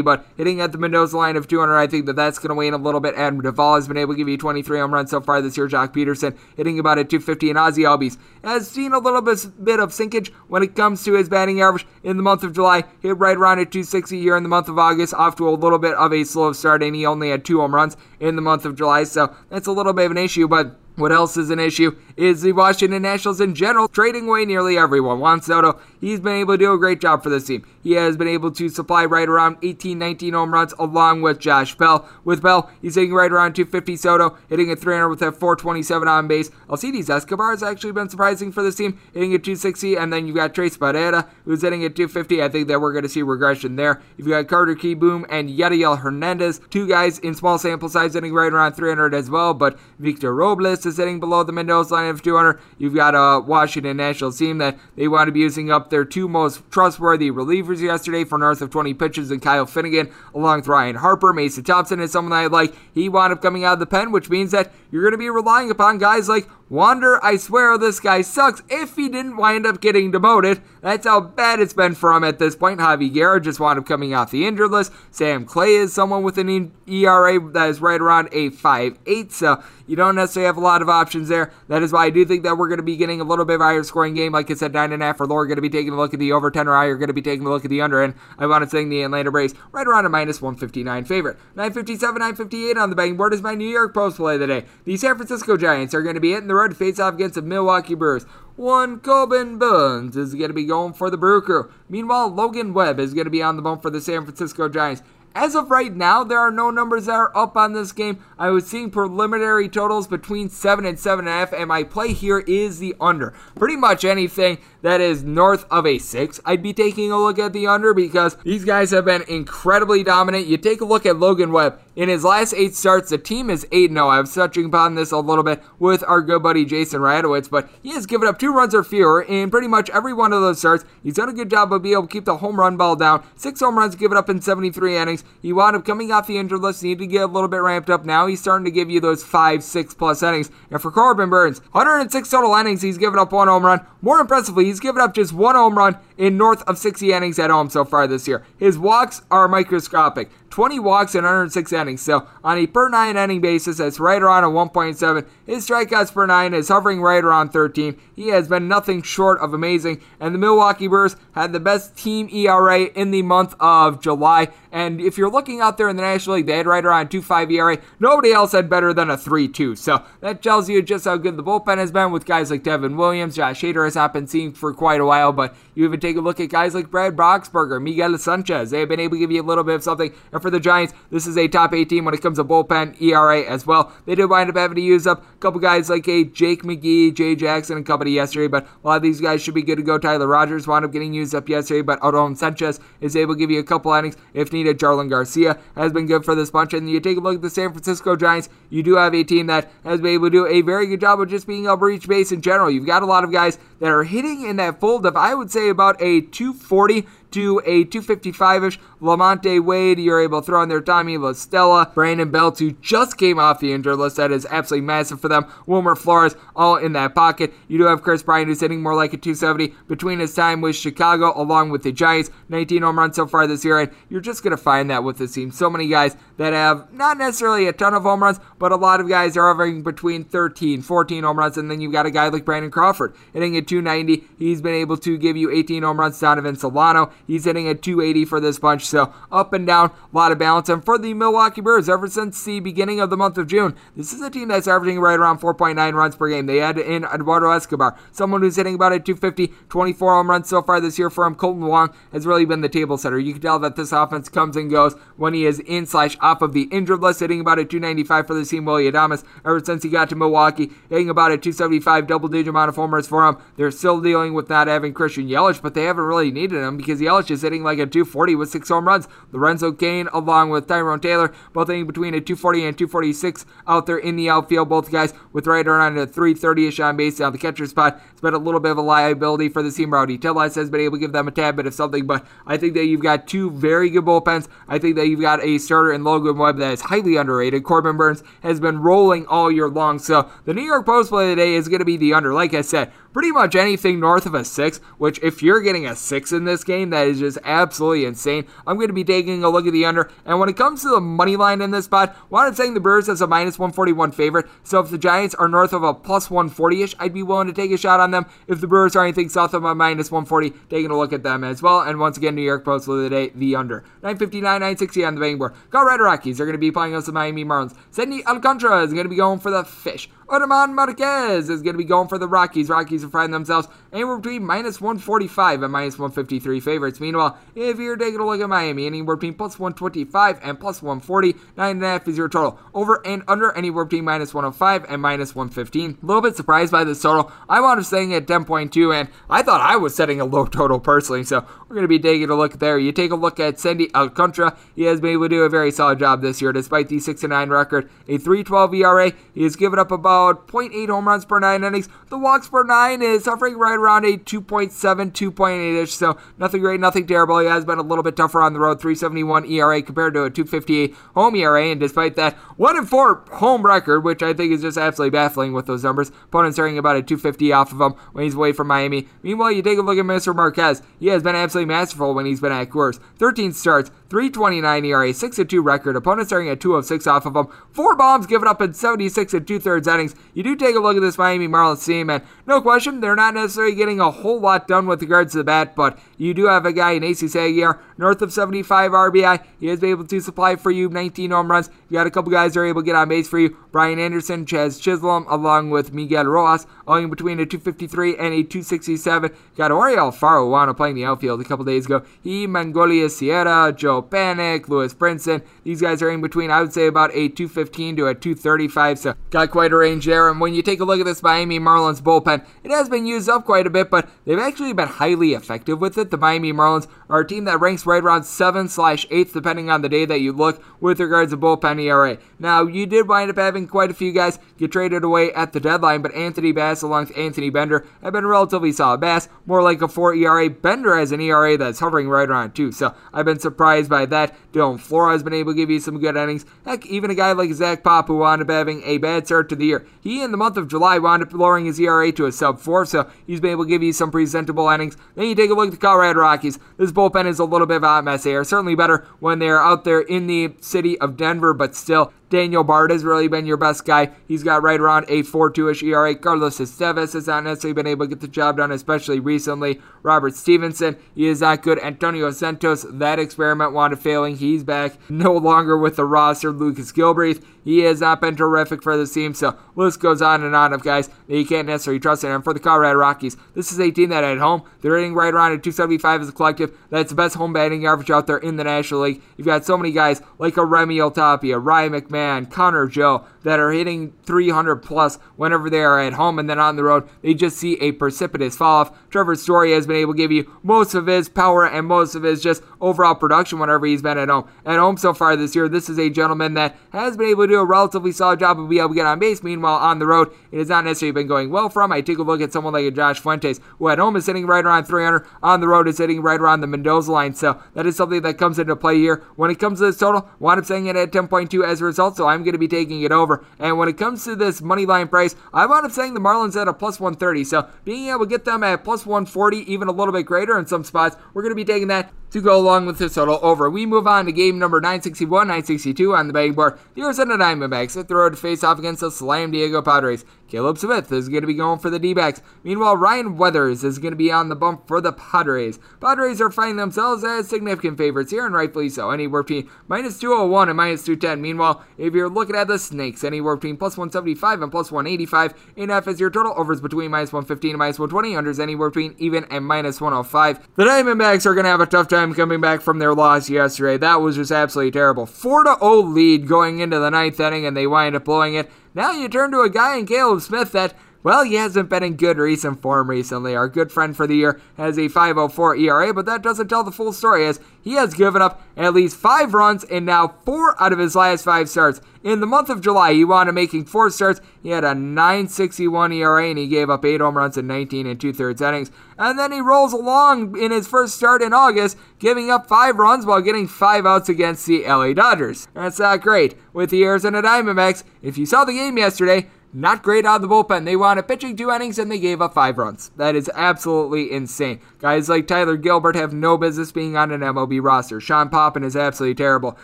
but hitting at the Mendoza line of 200, I think that that's going to wane a little bit. Adam Duvall has been able to give you 23 home runs so far this year. Joc Pederson hitting about at 250, and Ozzie Albies has seen a little bit, bit of sinkage when it comes to his batting average in the month of July. Hit right around at 260 here in the month of August, off to a little bit of a slow start, and he only had two home runs in the month of July, so that's a little bit of an issue, but what else is an issue is the Washington Nationals in general trading away nearly everyone. Juan Soto, he's been able to do a great job for this team. He has been able to supply right around 18, 19 home runs along with Josh Bell. With Bell, he's hitting right around 250. Soto hitting at 300 with a 427 on base. Alcides Escobar has actually been surprising for this team, hitting at 260. And then you've got Tres Barrera, who's hitting at 250. I think that we're going to see regression there. You've got Carter Kieboom and Yadiel Hernandez, two guys in small sample size hitting right around 300 as well. But Victor Robles is hitting below the Mendoza line of 200. You've got a Washington national team that they want to be using up their two most trustworthy relievers yesterday for north of 20 pitches and Kyle Finnegan along with Ryne Harper. Mason Thompson is someone I like. He wound up coming out of the pen, which means that you're going to be relying upon guys like Wander, I swear this guy sucks if he didn't wind up getting demoted. That's how bad it's been for him at this point. Javi Guerra just wound up coming off the injured list. Sam Clay is someone with an ERA that is right around a 5.8, so you don't necessarily have a lot of options there. That is why I do think that we're going to be getting a little bit of a higher scoring game. Like I said, 9.5 or lower. Going to be taking a look at the over 10 or higher. Are going to be taking a look at the under. And I want to saying the Atlanta Braves right around a minus 159 favorite. 957, 958 on the betting board is my New York Post play of the day. The San Francisco Giants are going to be hitting the road to face off against the Milwaukee Brewers. One Corbin Burnes is going to be going for the Brew Crew. Meanwhile, Logan Webb is going to be on the bump for the San Francisco Giants. As of right now, there are no numbers that are up on this game. I was seeing preliminary totals between 7 and 7.5, and and my play here is the under. Pretty much anything that is north of a 6, I'd be taking a look at the under because these guys have been incredibly dominant. You take a look at Logan Webb. In his last eight starts, the team is 8 0. I was touching upon this a little bit with our good buddy Jason Radowitz, but he has given up two runs or fewer in pretty much every one of those starts. He's done a good job of being able to keep the home run ball down. Six home runs given up in 73 innings. He wound up coming off the injured list, needed to get a little bit ramped up. Now he's starting to give you those five, six plus innings. And for Corbin Burnes, 106 total innings, he's given up one home run. More impressively, he's given up just one home run in north of 60 innings at home so far this year. His walks are microscopic. 20 walks in 106 innings. So on a per nine inning basis, that's right around a 1.7. His strikeouts per nine is hovering right around 13. He has been nothing short of amazing. And the Milwaukee Brewers had the best team ERA in the month of July. And if you're looking out there in the National League, they had right around 2.5 ERA. Nobody else had better than a 3.2. So that tells you just how good the bullpen has been with guys like Devin Williams. Josh Hader has not been seen for quite a while, but you even take a look at guys like Brad Boxberger, Miguel Sanchez. They have been able to give you a little bit of something. And for the Giants, this is a top 18 when it comes to bullpen ERA as well. They did wind up having to use up a couple guys like a Jake McGee, Jay Jackson, and company yesterday, but a lot of these guys should be good to go. Tyler Rogers wound up getting used up yesterday, but Aaron Sanchez is able to give you a couple innings if needed. Jarlin Garcia has been good for this bunch. And you take a look at the San Francisco Giants, you do have a team that has been able to do a very good job of just being able to reach base in general. You've got a lot of guys that are hitting in that fold of, I would say, about a 240 to a 255-ish. LaMonte Wade, you're able to throw in there Tommy La Stella, Brandon Belt, who just came off the injured list. That is absolutely massive for them. Wilmer Flores, all in that pocket. You do have Kris Bryant, who's hitting more like a 270 between his time with Chicago, along with the Giants. 19 home runs so far this year, and you're just going to find that with this team. So many guys that have not necessarily a ton of home runs, but a lot of guys are hovering between 13, 14 home runs, and then you've got a guy like Brandon Crawford hitting at 290. He's been able to give you 18 home runs. Donovan Solano, he's hitting at 280 for this bunch. So up and down, a lot of balance. And for the Milwaukee Brewers, ever since the beginning of the month of June, this is a team that's averaging right around 4.9 runs per game. They had in Eduardo Escobar, someone who's hitting about at 250, 24 home runs so far this year for him. Kolten Wong has really been the table setter. You can tell that this offense comes and goes when he is in slash off of the injured list, hitting about at 295 for the team. Willy Adames, ever since he got to Milwaukee, hitting about a 275 double digit amount of homers for him. They're still dealing with not having Christian Yelich, but they haven't really needed him because he Yelich is hitting like a 240 with six home runs. Lorenzo Cain, along with Tyrone Taylor, both hitting between a 240 and 246 out there in the outfield. Both guys with right around a 330-ish on base down the catcher spot. It's been a little bit of a liability for the team. Rowdy Tellez has been able to give them a tad bit of something, but I think that you've got two very good bullpens. I think that you've got a starter in Logan Webb that is highly underrated. Corbin Burnes has been rolling all year long. So the New York Post play today is going to be the under. Like I said, pretty much anything north of a six, which if you're getting a six in this game, that is just absolutely insane. I'm going to be taking a look at the under. And when it comes to the money line in this spot, wanted saying the Brewers as a minus 141 favorite. So if the Giants are north of a plus 140 ish, I'd be willing to take a shot on them. If the Brewers are anything south of a minus 140, taking a look at them as well. And once again, New York Post of the day, the under. 959, 960 on the betting board. Colorado Rockies are going to be playing against the Miami Marlins. Sandy Alcantara is going to be going for the fish. German Marquez is going to be going for the Rockies. Rockies are finding themselves anywhere between minus 145 and minus 153 favorites. Meanwhile, if you're taking a look at Miami, anywhere between plus 125 and plus 140, 9.5 is your total. Over and under, anywhere between minus 105 and minus 115. A little bit surprised by this total. I wound up staying at 10.2, and I thought I was setting a low total personally, so we're going to be taking a look there. You take a look at Sandy Alcantara. He has been able to do a very solid job this year, despite the 6 9 record. A 3.12 ERA. He has given up about about 0.8 home runs per nine innings. The walks per nine is hovering right around a 2.7, 2.8 ish. So nothing great, nothing terrible. He has been a little bit tougher on the road. 371 ERA compared to a 258 home ERA. And despite that, 1 and 4 home record, which I think is just absolutely baffling with those numbers. Opponents earning about a 250 off of him when he's away from Miami. Meanwhile, you take a look at Mr. Marquez. He has been absolutely masterful when he's been at Coors. 13 starts, 329 ERA, 6 2 record. Opponents starting at 2-6 off of them. Four bombs given up in 76 and two thirds innings. You do take a look at this Miami Marlins team, and no question, they're not necessarily getting a whole lot done with regards to the bat, but you do have a guy in Jesus Aguilar, north of 75 RBI. He is able to supply for you 19 home runs. You got a couple guys that are able to get on base for you. Brian Anderson, Jazz Chisholm, along with Miguel Rojas, owing between a 253 and a 267. Got Oriel up playing the outfield a couple days ago. He, Magneuris Sierra, Joe Panik, Lewin Brinson. These guys are in between, I would say, about a 215 to a 235. So got quite a range there. And when you take a look at this Miami Marlins bullpen, it has been used up quite a bit, but they've actually been highly effective with it. The Miami Marlins are a team that ranks right around 7 slash 8th, depending on the day that you look, with regards to bullpen ERA. Now, you did wind up having quite a few guys get traded away at the deadline, but Anthony Bass along with Anthony Bender have been relatively solid. Bass, more like a 4 ERA. Bender has an ERA that's hovering right around 2, so I've been surprised by that. Dylan Floro has been able to give you some good innings. Heck, even a guy like Zach Pop, who wound up having a bad start to the year, he in the month of July wound up lowering his ERA to a sub 4, so he's been able to give you some presentable innings. Then you take a look at the Colorado Rockies. This bullpen is a little bit of a mess. They are certainly better when they're out there in the city of Denver, but still, Daniel Bard has really been your best guy. He's got right around a 4-2-ish ERA. Carlos Estevez has not necessarily been able to get the job done, especially recently. Robert Stephenson, he is not good. Antonio Santos, that experiment wanted failing. He's back, no longer with the roster. Lucas Gilbreath, he has not been terrific for the team. So list goes on and on of guys that you can't necessarily trust in. And for the Colorado Rockies, this is a team that at home, they're hitting right around a 275 as a collective. That's the best home batting average out there in the National League. You've got so many guys like a Raimel Tapia, Ryan McMahon, Connor Joe that are hitting 300 plus whenever they are at home and then on the road. They just see a precipitous fall off. Trevor Story has been able to give you most of his power and most of his just overall production whenever he's been at home. At home so far this year, this is a gentleman that has been able to do a relatively solid job of being able to get on base. Meanwhile, on the road, it has not necessarily been going well for him. I take a look at someone like Josh Fuentes, who at home is sitting right around 300, on the road is sitting right around the Mendoza line. So that is something that comes into play here. When it comes to this total, wind up saying it at 10.2 as a result, so I'm going to be taking it over. And when it comes to this money line price, I wound up saying the Marlins at a plus 130. So being able to get them at plus 140, even a little bit greater in some spots, we're going to be taking that to go along with this total over. We move on to game number 961, 962 on the betting board. The Arizona Diamondbacks hit the road to face off against the Slam Diego Padres. Caleb Smith is going to be going for the D backs. Meanwhile, Ryan Weathers is going to be on the bump for the Padres. Padres are finding themselves as significant favorites here, and rightfully so. Anywhere between minus 201 and minus 210. Meanwhile, if you're looking at the Snakes, anywhere between plus 175 and plus 185. Enough as your total. Overs between minus 115 and minus 120. Unders anywhere between even and minus 105. The Diamondbacks are going to have a tough time coming back from their loss yesterday. That was just absolutely terrible. 4 0 lead going into the ninth inning, and they wind up blowing it. Now you turn to a guy in Caleb Smith that well, he hasn't been in good recent form recently. Our good friend for the year has a 5.04 ERA, but that doesn't tell the full story as he has given up at least five runs in now four out of his last five starts. In the month of July, he wound up making four starts. He had a 9.61 ERA and he gave up eight home runs in 19 and two thirds innings. And then he rolls along in his first start in August, giving up five runs while getting five outs against the LA Dodgers. That's not great. With the Arizona Diamondbacks, if you saw the game yesterday, not great out of the bullpen. They wound up pitching two innings and they gave up five runs. That is absolutely insane. Guys like Tyler Gilbert have no business being on an MLB roster. Sean Poppen is absolutely terrible.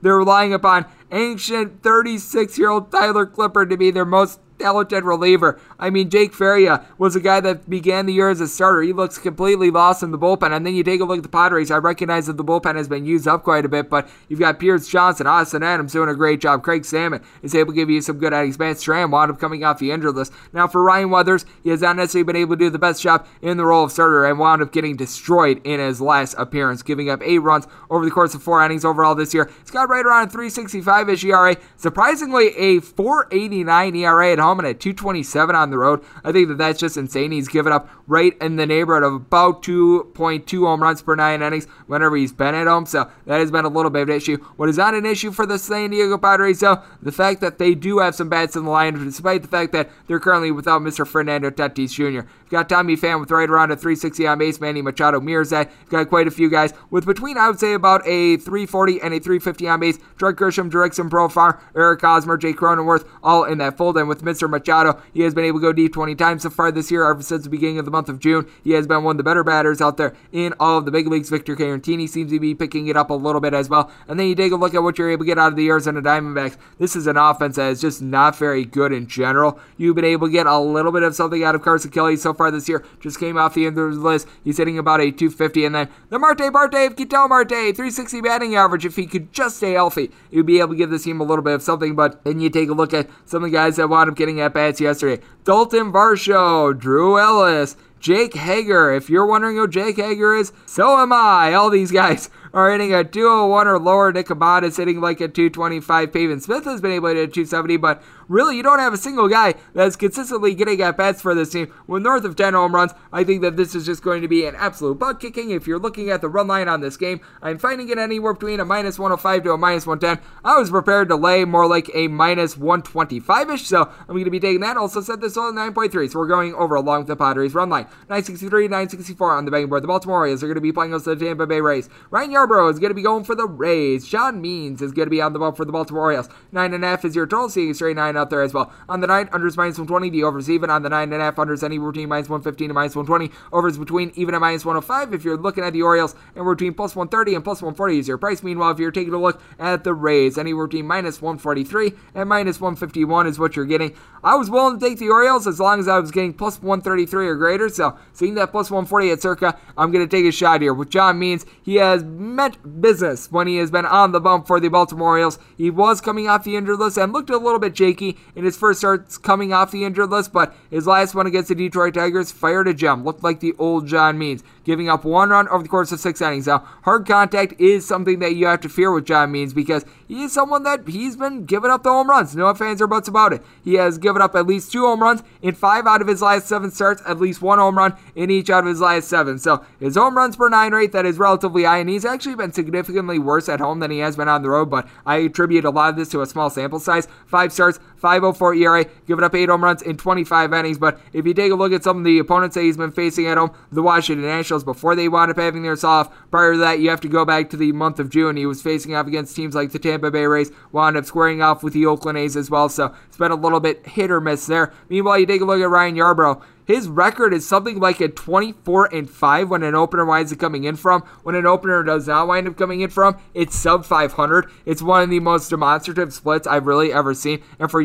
They're relying upon ancient 36 year old Tyler Clippard to be their most talented reliever. I mean, Jake Faria was a guy that began the year as a starter. He looks completely lost in the bullpen. And then you take a look at the Padres. I recognize that the bullpen has been used up quite a bit, but you've got Pierce Johnson, Austin Adams doing a great job. Craig Stammen is able to give you some good innings. Matt Strahm wound up coming off the injured list. Now, for Ryan Weathers, he has not necessarily been able to do the best job in the role of starter and wound up getting destroyed in his last appearance, giving up eight runs over the course of four innings overall this year. He's got right around a 365 ish ERA. Surprisingly, a 489 ERA at home and at 227 on the road. I think that that's just insane. He's given up right in the neighborhood of about 2.2 home runs per nine innings whenever he's been at home. So that has been a little bit of an issue. What is not an issue for the San Diego Padres, though, the fact that they do have some bats in the line, despite the fact that they're currently without Mr. Fernando Tatis Jr. You've got Tommy Pham with right around a 360 on base, Manny Machado Mirzak. You've got quite a few guys with between, I would say, about a 340 and a 350 on base. Trent Grisham, Jurickson Profar, Eric Hosmer, Jake Cronenworth, all in that fold. And with Mr. Machado, he has been able to go deep 20 times so far this year, ever since the beginning of the month of June. He has been one of the better batters out there in all of the big leagues. Victor Caratini seems to be picking it up a little bit as well. And then you take a look at what you're able to get out of the Arizona Diamondbacks. This is an offense that is just not very good in general. You've been able to get a little bit of something out of Carson Kelly so far this year. Just came off the end of the list. He's hitting about a 250. And then the Marte Marte of Ketel Marte, 360 batting average. If he could just stay healthy, he'd be able to give this team a little bit of something. But then you take a look at some of the guys that wound up getting at bats yesterday. Dalton Varsho, Drew Ellis, Jake Hager. If you're wondering who Jake Hager is, so am I. All these guys are hitting a 201 or lower. Nick Ahmed is hitting like a 225. Pavin Smith has been able to hit 270, but really you don't have a single guy that's consistently getting at bats for this team. With north of 10 home runs, I think that this is just going to be an absolute butt kicking. If you're looking at the run line on this game, I'm finding it anywhere between a minus 105 to a minus 110. I was prepared to lay more like a minus 125 ish, so I'm going to be taking that. Also set this all at 9.3, so we're going over along with the Padres run line. 963, 964 on the betting board. The Baltimore Orioles are going to be playing against the Tampa Bay Rays. Ryan Yarbrough is going to be going for the Rays. John Means is going to be on the ball for the Baltimore Orioles. 9.5 is your total, seeing a straight 9 out there as well. On the 9, unders minus 120, the overs even. On the 9.5, unders any routine minus 115 to minus 120. Overs between even and minus 105 if you're looking at the Orioles, and we're between plus 130 and plus 140 is your price. Meanwhile, if you're taking a look at the Rays, any between minus 143 and minus 151 is what you're getting. I was willing to take the Orioles as long as I was getting plus 133 or greater, so seeing that plus 140 at circa, I'm going to take a shot here. With John Means, he has meant business when he has been on the bump for the Baltimore Orioles. He was coming off the injured list and looked a little bit shaky in his first starts coming off the injured list, but his last one against the Detroit Tigers fired a gem. Looked like the old John Means, giving up one run over the course of six innings. Now, hard contact is something that you have to fear with John Means because he is someone that he's been giving up the home runs. No fans or buts about it. He has given up at least two home runs in five out of his last seven starts, at least one home run in each out of his last seven. So his home runs per nine rate that is relatively high, and he's actually been significantly worse at home than he has been on the road. But I attribute a lot of this to a small sample size. Five starts, 504 ERA, giving up eight home runs in 25 innings. But if you take a look at some of the opponents that he's been facing at home, the Washington Nationals, before they wound up having their off, prior to that, you have to go back to the month of June. He was facing off against teams like the Tampa Bay Rays, wound up squaring off with the Oakland A's as well. So it's been a little bit hit or miss there. Meanwhile, you take a look at Ryan Yarbrough. His record is something like a 24 and 5 when an opener winds up coming in from. When an opener does not wind up coming in from, it's sub 500. It's one of the most demonstrative splits I've really ever seen. And for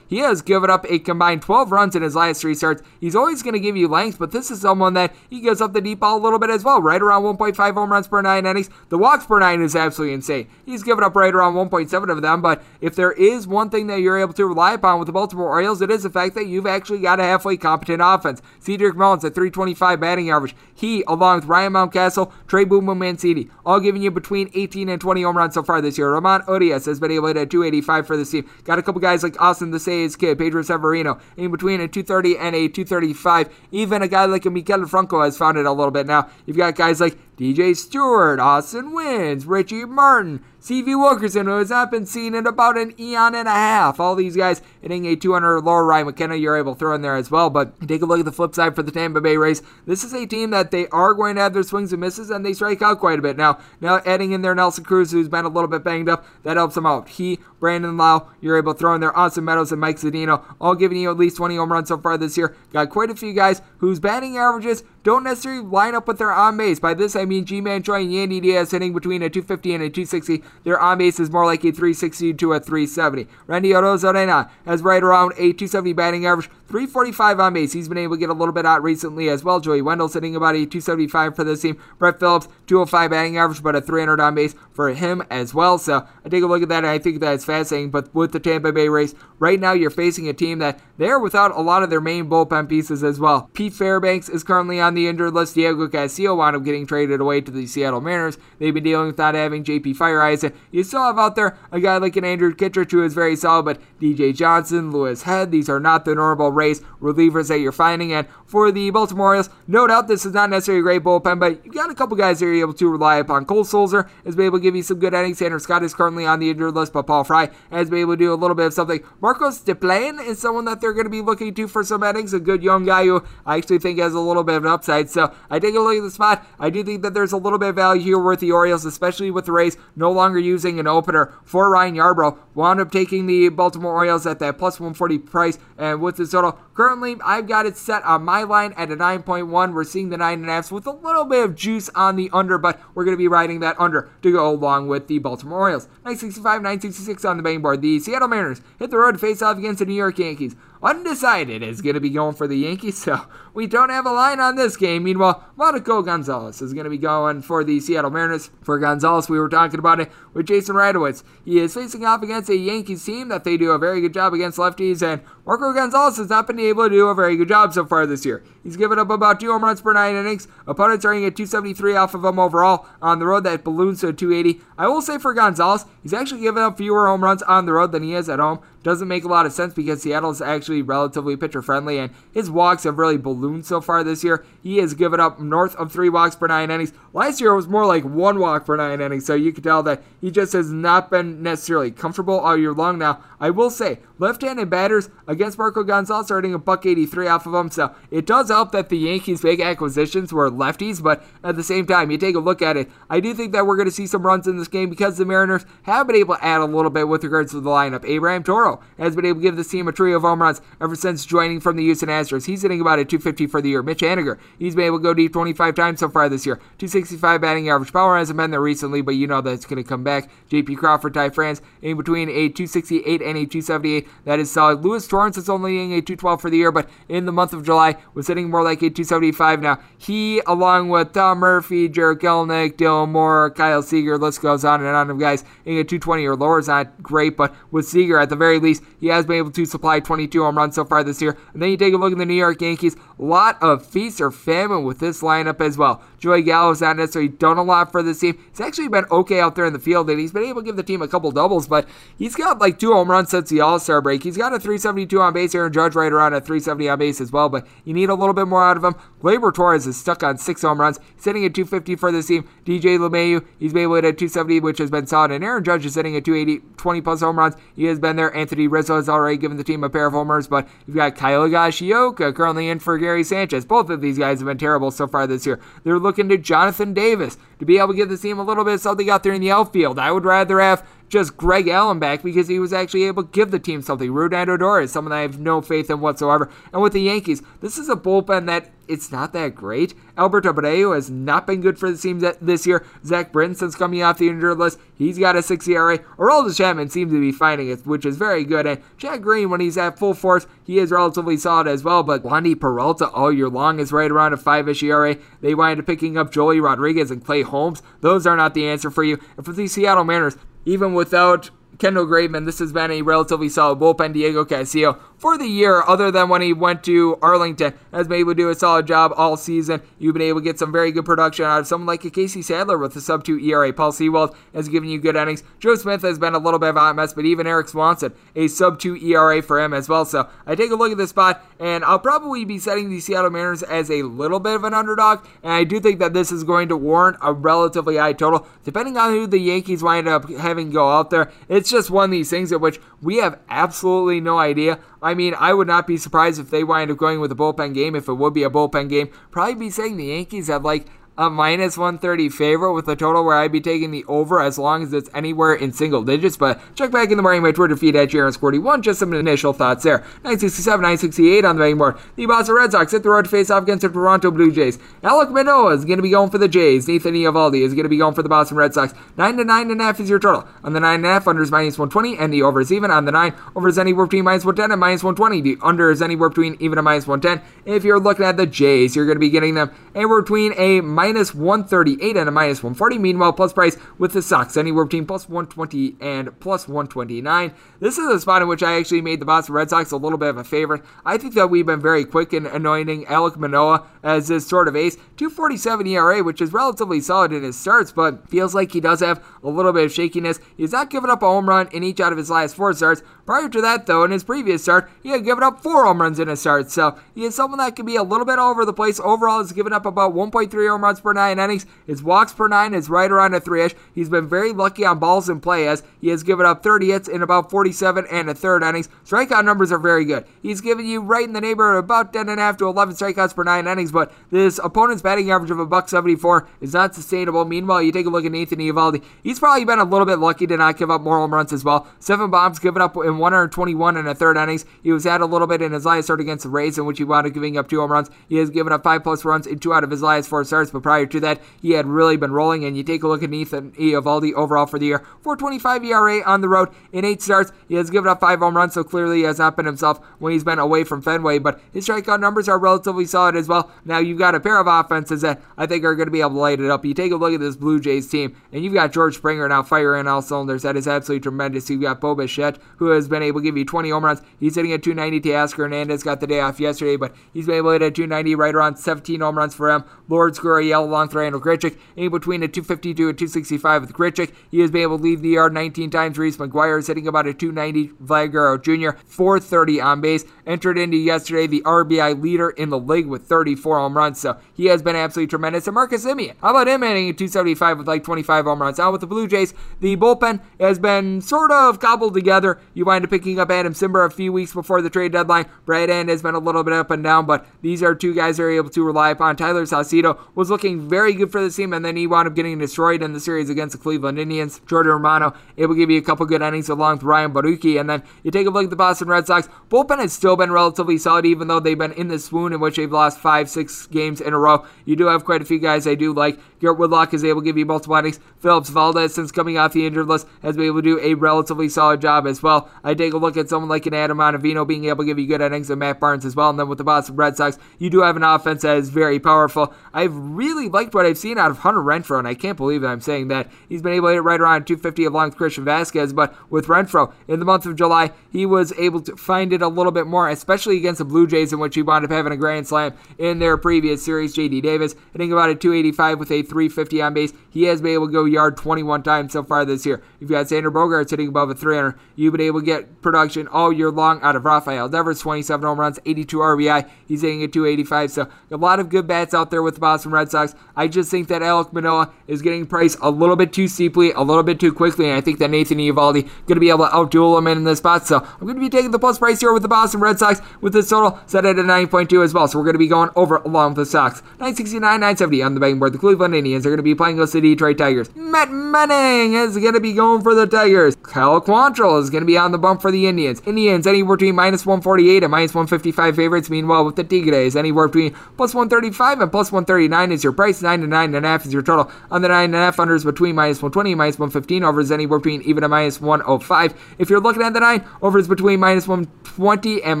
He has given up a combined 12 runs in his last three starts. He's always going to give you length, but this is someone that he gives up the deep ball a little bit as well, right around 1.5 home runs per nine innings. The walks per nine is absolutely insane. He's given up right around 1.7 of them, but if there is one thing that you're able to rely upon with the Baltimore Orioles, it is the fact that you've actually got a halfway competent offense. Cedric Mullins at 325 batting average. He, along with Ryan Mountcastle, Trey Boomer Mancini, all giving you between 18 and 20 home runs so far this year. Ramon Urias has been able to hit 285 for this team. Got a couple guys like Austin the Say's kid, Pedro Severino, in between a 230 and a 235. Even a guy like a Maikel Franco has found it a little bit now. You've got guys like DJ Stewart, Austin Wynns, Richie Martin, CV Wilkerson, who has not been seen in about an eon and a half. All these guys hitting a 200 lower. Ryan McKenna, you're able to throw in there as well. But take a look at the flip side for the Tampa Bay Rays. This is a team that they are going to have their swings and misses, and they strike out quite a bit. Now, now adding in there Nelson Cruz, who's been a little bit banged up, that helps them out. He, Brandon Lowe, you're able to throw in there Austin Meadows and Mike Zunino, all giving you at least 20 home runs so far this year. Got quite a few guys whose batting averages don't necessarily line up with their on base. By this, I mean Ji-Man Choi and Yandy Diaz hitting between a 250 and a 260. Their on base is more like a 360 to a 370. Randy Arozarena has right around a 270 batting average, 345 on base. He's been able to get a little bit out recently as well. Joey Wendle sitting about a 275 for this team. Brett Phillips, 205 batting average, but a 300 on base for him as well. So I take a look at that and I think that's fascinating. But with the Tampa Bay Rays, right now you're facing a team that they're without a lot of their main bullpen pieces as well. Pete Fairbanks is currently on the injured list. Diego Castillo wound up getting traded away to the Seattle Mariners. They've been dealing with not having JP Feyereisen. You still have out there a guy like an Andrew Kittredge who is very solid, but DJ Johnson, Louis Head, these are not the normal Rays relievers that you're finding. And for the Baltimore Orioles, no doubt this is not necessarily a great bullpen, but you've got a couple guys that you're able to rely upon. Cole Sulser has been able to give you some good innings. Tanner Scott is currently on the injured list, but Paul Fry has been able to do a little bit of something. Marcos Diplan is someone that they're going to be looking to for some innings, a good young guy who I actually think has a little bit of an upside. So I take a look at the spot. I do think that there's a little bit of value here with the Orioles, especially with the Rays no longer using an opener for Ryan Yarbrough. Wound up taking the Baltimore Orioles at that plus 140 price, and with the total, currently I've got it set on my line at a 9.1. We're seeing the 9.5s with a little bit of juice on the under, but we're going to be riding that under to go along with the Baltimore Orioles. 965, 966 on the betting board. The Seattle Mariners hit the road to face off against the New York Yankees undecided is going to be going for the Yankees, so we don't have a line on this game. Meanwhile, Marco Gonzalez is going to be going for the Seattle Mariners. For Gonzalez, we were talking about it with Jason Radowitz. He is facing off against a Yankees team that they do a very good job against lefties, and Marco Gonzalez has not been able to do a very good job so far this year. He's given up about two home runs per nine innings. Opponents are at 273 off of him overall. On the road, that balloons to 280. I will say for Gonzalez, he's actually given up fewer home runs on the road than he is at home. Doesn't make a lot of sense because Seattle is actually relatively pitcher friendly, and his walks have really ballooned so far this year. He has given up north of three walks per nine innings. Last year it was more like one walk per nine innings, so you can tell that he just has not been necessarily comfortable all year long. Now, I will say, left-handed batters against Marco Gonzalez are hitting a buck 83 off of him, so it does help that the Yankees' big acquisitions were lefties, but at the same time, you take a look at it, I do think that we're going to see some runs in this game because the Mariners have been able to add a little bit with regards to the lineup. Abraham Toro has been able to give this team a trio of home runs ever since joining from the Houston Astros. He's hitting about a 250 for the year. Mitch Haniger, he's been able to go deep 25 times so far this year. 265 batting average. Power hasn't been there recently, but you know that's going to come back. JP Crawford, Ty France, in between a 268 and a 278. That is solid. Luis Torrens is only hitting a 212 for the year, but in the month of July was hitting more like a 275 now. He, along with Tom Murphy, Jarred Kelenic, Dylan Moore, Kyle Seager, list goes on and on of guys a 220 or lower is not great, but with Seager at the very least, he has been able to supply 22 home runs so far this year. And then you take a look at the New York Yankees, a lot of feast or famine with this lineup as well. Joey Gallo's not necessarily done a lot for this team. He's actually been okay out there in the field, and he's been able to give the team a couple doubles, but he's got like two home runs since the All Star break. He's got a 372 on base. Aaron Judge right around a 370 on base as well, but you need a little bit more out of him. Gleyber Torres is stuck on six home runs, sitting at 250 for this team. DJ LeMahieu, he's been able to hit 270, which has been solid, and Aaron Judge is sitting at 280, 20 plus home runs. He has been there. Anthony Rizzo has already given the team a pair of homers, but you've got Kyle Higashioka currently in for Gary Sanchez. Both of these guys have been terrible so far this year. They're looking to Jonathan Davis to be able to give the team a little bit of something out there in the outfield. I would rather have just Greg Allen back because he was actually able to give the team something. Rougned Odor is someone I have no faith in whatsoever. And with the Yankees, this is a bullpen that it's not that great. Alberto Abreu has not been good for the team this year. Zach Britton, since coming off the injured list, he's got a 6 ERA. Aroldis Chapman seems to be finding it, which is very good. And Chad Green, when he's at full force, he is relatively solid as well. But Wandy Peralta all year long is right around a 5-ish ERA. They wind up picking up Joely Rodriguez and Clay Holmes. Those are not the answer for you. And for the Seattle Mariners, even without Kendall Graveman, this has been a relatively solid bullpen. Diego Castillo, for the year, other than when he went to Arlington, has been able to do a solid job all season. You've been able to get some very good production out of someone like a Casey Sadler with a sub 2 ERA. Paul Sewald has given you good innings. Joe Smith has been a little bit of a mess, but even Erik Swanson, a sub 2 ERA for him as well. So I take a look at this spot, and I'll probably be setting the Seattle Mariners as a little bit of an underdog, and I do think that this is going to warrant a relatively high total. Depending on who the Yankees wind up having go out there, it's just one of these things at which we have absolutely no idea. I mean, I would not be surprised if they wind up going with a bullpen game, if it would be a bullpen game. Probably be saying the Yankees have like a minus 130 favorite with a total where I'd be taking the over as long as it's anywhere in single digits. But check back in the morning my Twitter feed at JRS41. Just some initial thoughts there. 967, 968 on the betting board. The Boston Red Sox hit the road to face off against the Toronto Blue Jays. Alek Manoah is going to be going for the Jays. Nathan Eovaldi is going to be going for the Boston Red Sox. 9 to 9.5 is your total. On the 9.5, under is minus 120, and the over is even. On the 9, over is anywhere between minus 110 and minus 120. The under is anywhere between even and minus 110. If you're looking at the Jays, you're going to be getting them anywhere between a minus 138 and a minus 140. Meanwhile, plus price with the Sox anywhere between plus 120 and plus 129. This is a spot in which I actually made the Boston Red Sox a little bit of a favorite. I think that we've been very quick in anointing Alek Manoah as this sort of ace. 247 ERA, which is relatively solid in his starts, but feels like he does have a little bit of shakiness. He's not given up a home run in each out of his last four starts. Prior to that, though, in his previous start, he had given up four home runs in his start. So he is someone that can be a little bit all over the place. Overall, he's given up about 1.3 home runs per nine innings. His walks per nine is right around a three ish. He's been very lucky on balls in play as he has given up 30 hits in about 47 and a third innings. Strikeout numbers are very good. He's given you right in the neighborhood about 10.5 to 11 strikeouts per nine innings, but this opponent's batting average of a buck 74 is not sustainable. Meanwhile, you take a look at Nathan Eovaldi. He's probably been a little bit lucky to not give up more home runs as well. Seven bombs given up in 121 and a third innings. He was at a little bit in his last start against the Rays, in which he wound up giving up two home runs. He has given up five plus runs in two out of his last four starts, but prior to that, he had really been rolling. And you take a look at Nathan Eovaldi overall for the year, 4.25 ERA on the road in eight starts. He has given up five home runs, so clearly he has not been himself when he's been away from Fenway. But his strikeout numbers are relatively solid as well. Now you've got a pair of offenses that I think are going to be able to light it up. You take a look at this Blue Jays team, and you've got George Springer now firing all cylinders. That is absolutely tremendous. You've got Bo Bichette, who has been able to give you 20 home runs. He's hitting at 290. Teoscar Hernandez got the day off yesterday, but he's been able to hit at 290, right around 17 home runs for him. Lourdes Gurriel along with Randal Grichuk, in between a 252 and 265 with Grichuk. He has been able to leave the yard 19 times. Reese McGuire is hitting about a 290. Vlad Guerrero Jr. 430 on base. Entered into yesterday the RBI leader in the league with 34 home runs, so he has been absolutely tremendous. And Marcus Semien, how about him hitting at 275 with like 25 home runs? Now with the Blue Jays, the bullpen has been sort of cobbled together. You wind up picking up Adam Cimber a few weeks before the trade deadline. Brad Hand has been a little bit up and down, but these are two guys that are able to rely upon. Tayler Saucedo was looking very good for the team, and then he wound up getting destroyed in the series against the Cleveland Indians. Jordan Romano able to give you a couple good innings along with Ryan Borucki, and then you take a look at the Boston Red Sox. Bullpen has still been relatively solid, even though they've been in the swoon in which they've lost five, six games in a row. You do have quite a few guys I do like. Garrett Whitlock is able to give you multiple innings. Phillips Valdez, since coming off the injured list, has been able to do a relatively solid job as well. I take a look at someone like an Adam Ottavino being able to give you good innings, and Matt Barnes as well. And then with the Boston Red Sox, you do have an offense that is very powerful. I've really liked what I've seen out of Hunter Renfroe, and I can't believe I'm saying that. He's been able to hit right around 250 along with Christian Vasquez, but with Renfroe in the month of July, he was able to find it a little bit more, especially against the Blue Jays, in which he wound up having a grand slam in their previous series. JD Davis hitting about a 285 with a 350 on base. He has been able to go yard 21 times so far this year. You've got Xander Bogaerts hitting above a 300. You've been able to get production all year long out of Rafael Devers, 27 home runs, 82 RBI. He's hitting at 285. So a lot of good bats out there with the Boston Red Sox. I just think that Alek Manoah is getting priced a little bit too steeply, a little bit too quickly, and I think that Nathan Eovaldi going to be able to outduel him in this spot. So I'm going to be taking the plus price here with the Boston Red Sox with this total set at a 9.2 as well. So we're going to be going over along with the Sox. 969, 970 on the betting board. The Cleveland Indians are going to be playing against the Detroit Tigers. Matt Manning is going to be going for the Tigers. Kyle Quantrill is going to be on the bump for the Indians. Indians anywhere between minus 148 and minus 155 favorites. Meanwhile, with the Tigres, anywhere between plus 135 and plus 139 is your price. 9 to 9.5 is your total. On the 9.5 unders between minus 120 and minus 115. Overs anywhere between even a minus 105. If you're looking at the 9, overs between minus 120 and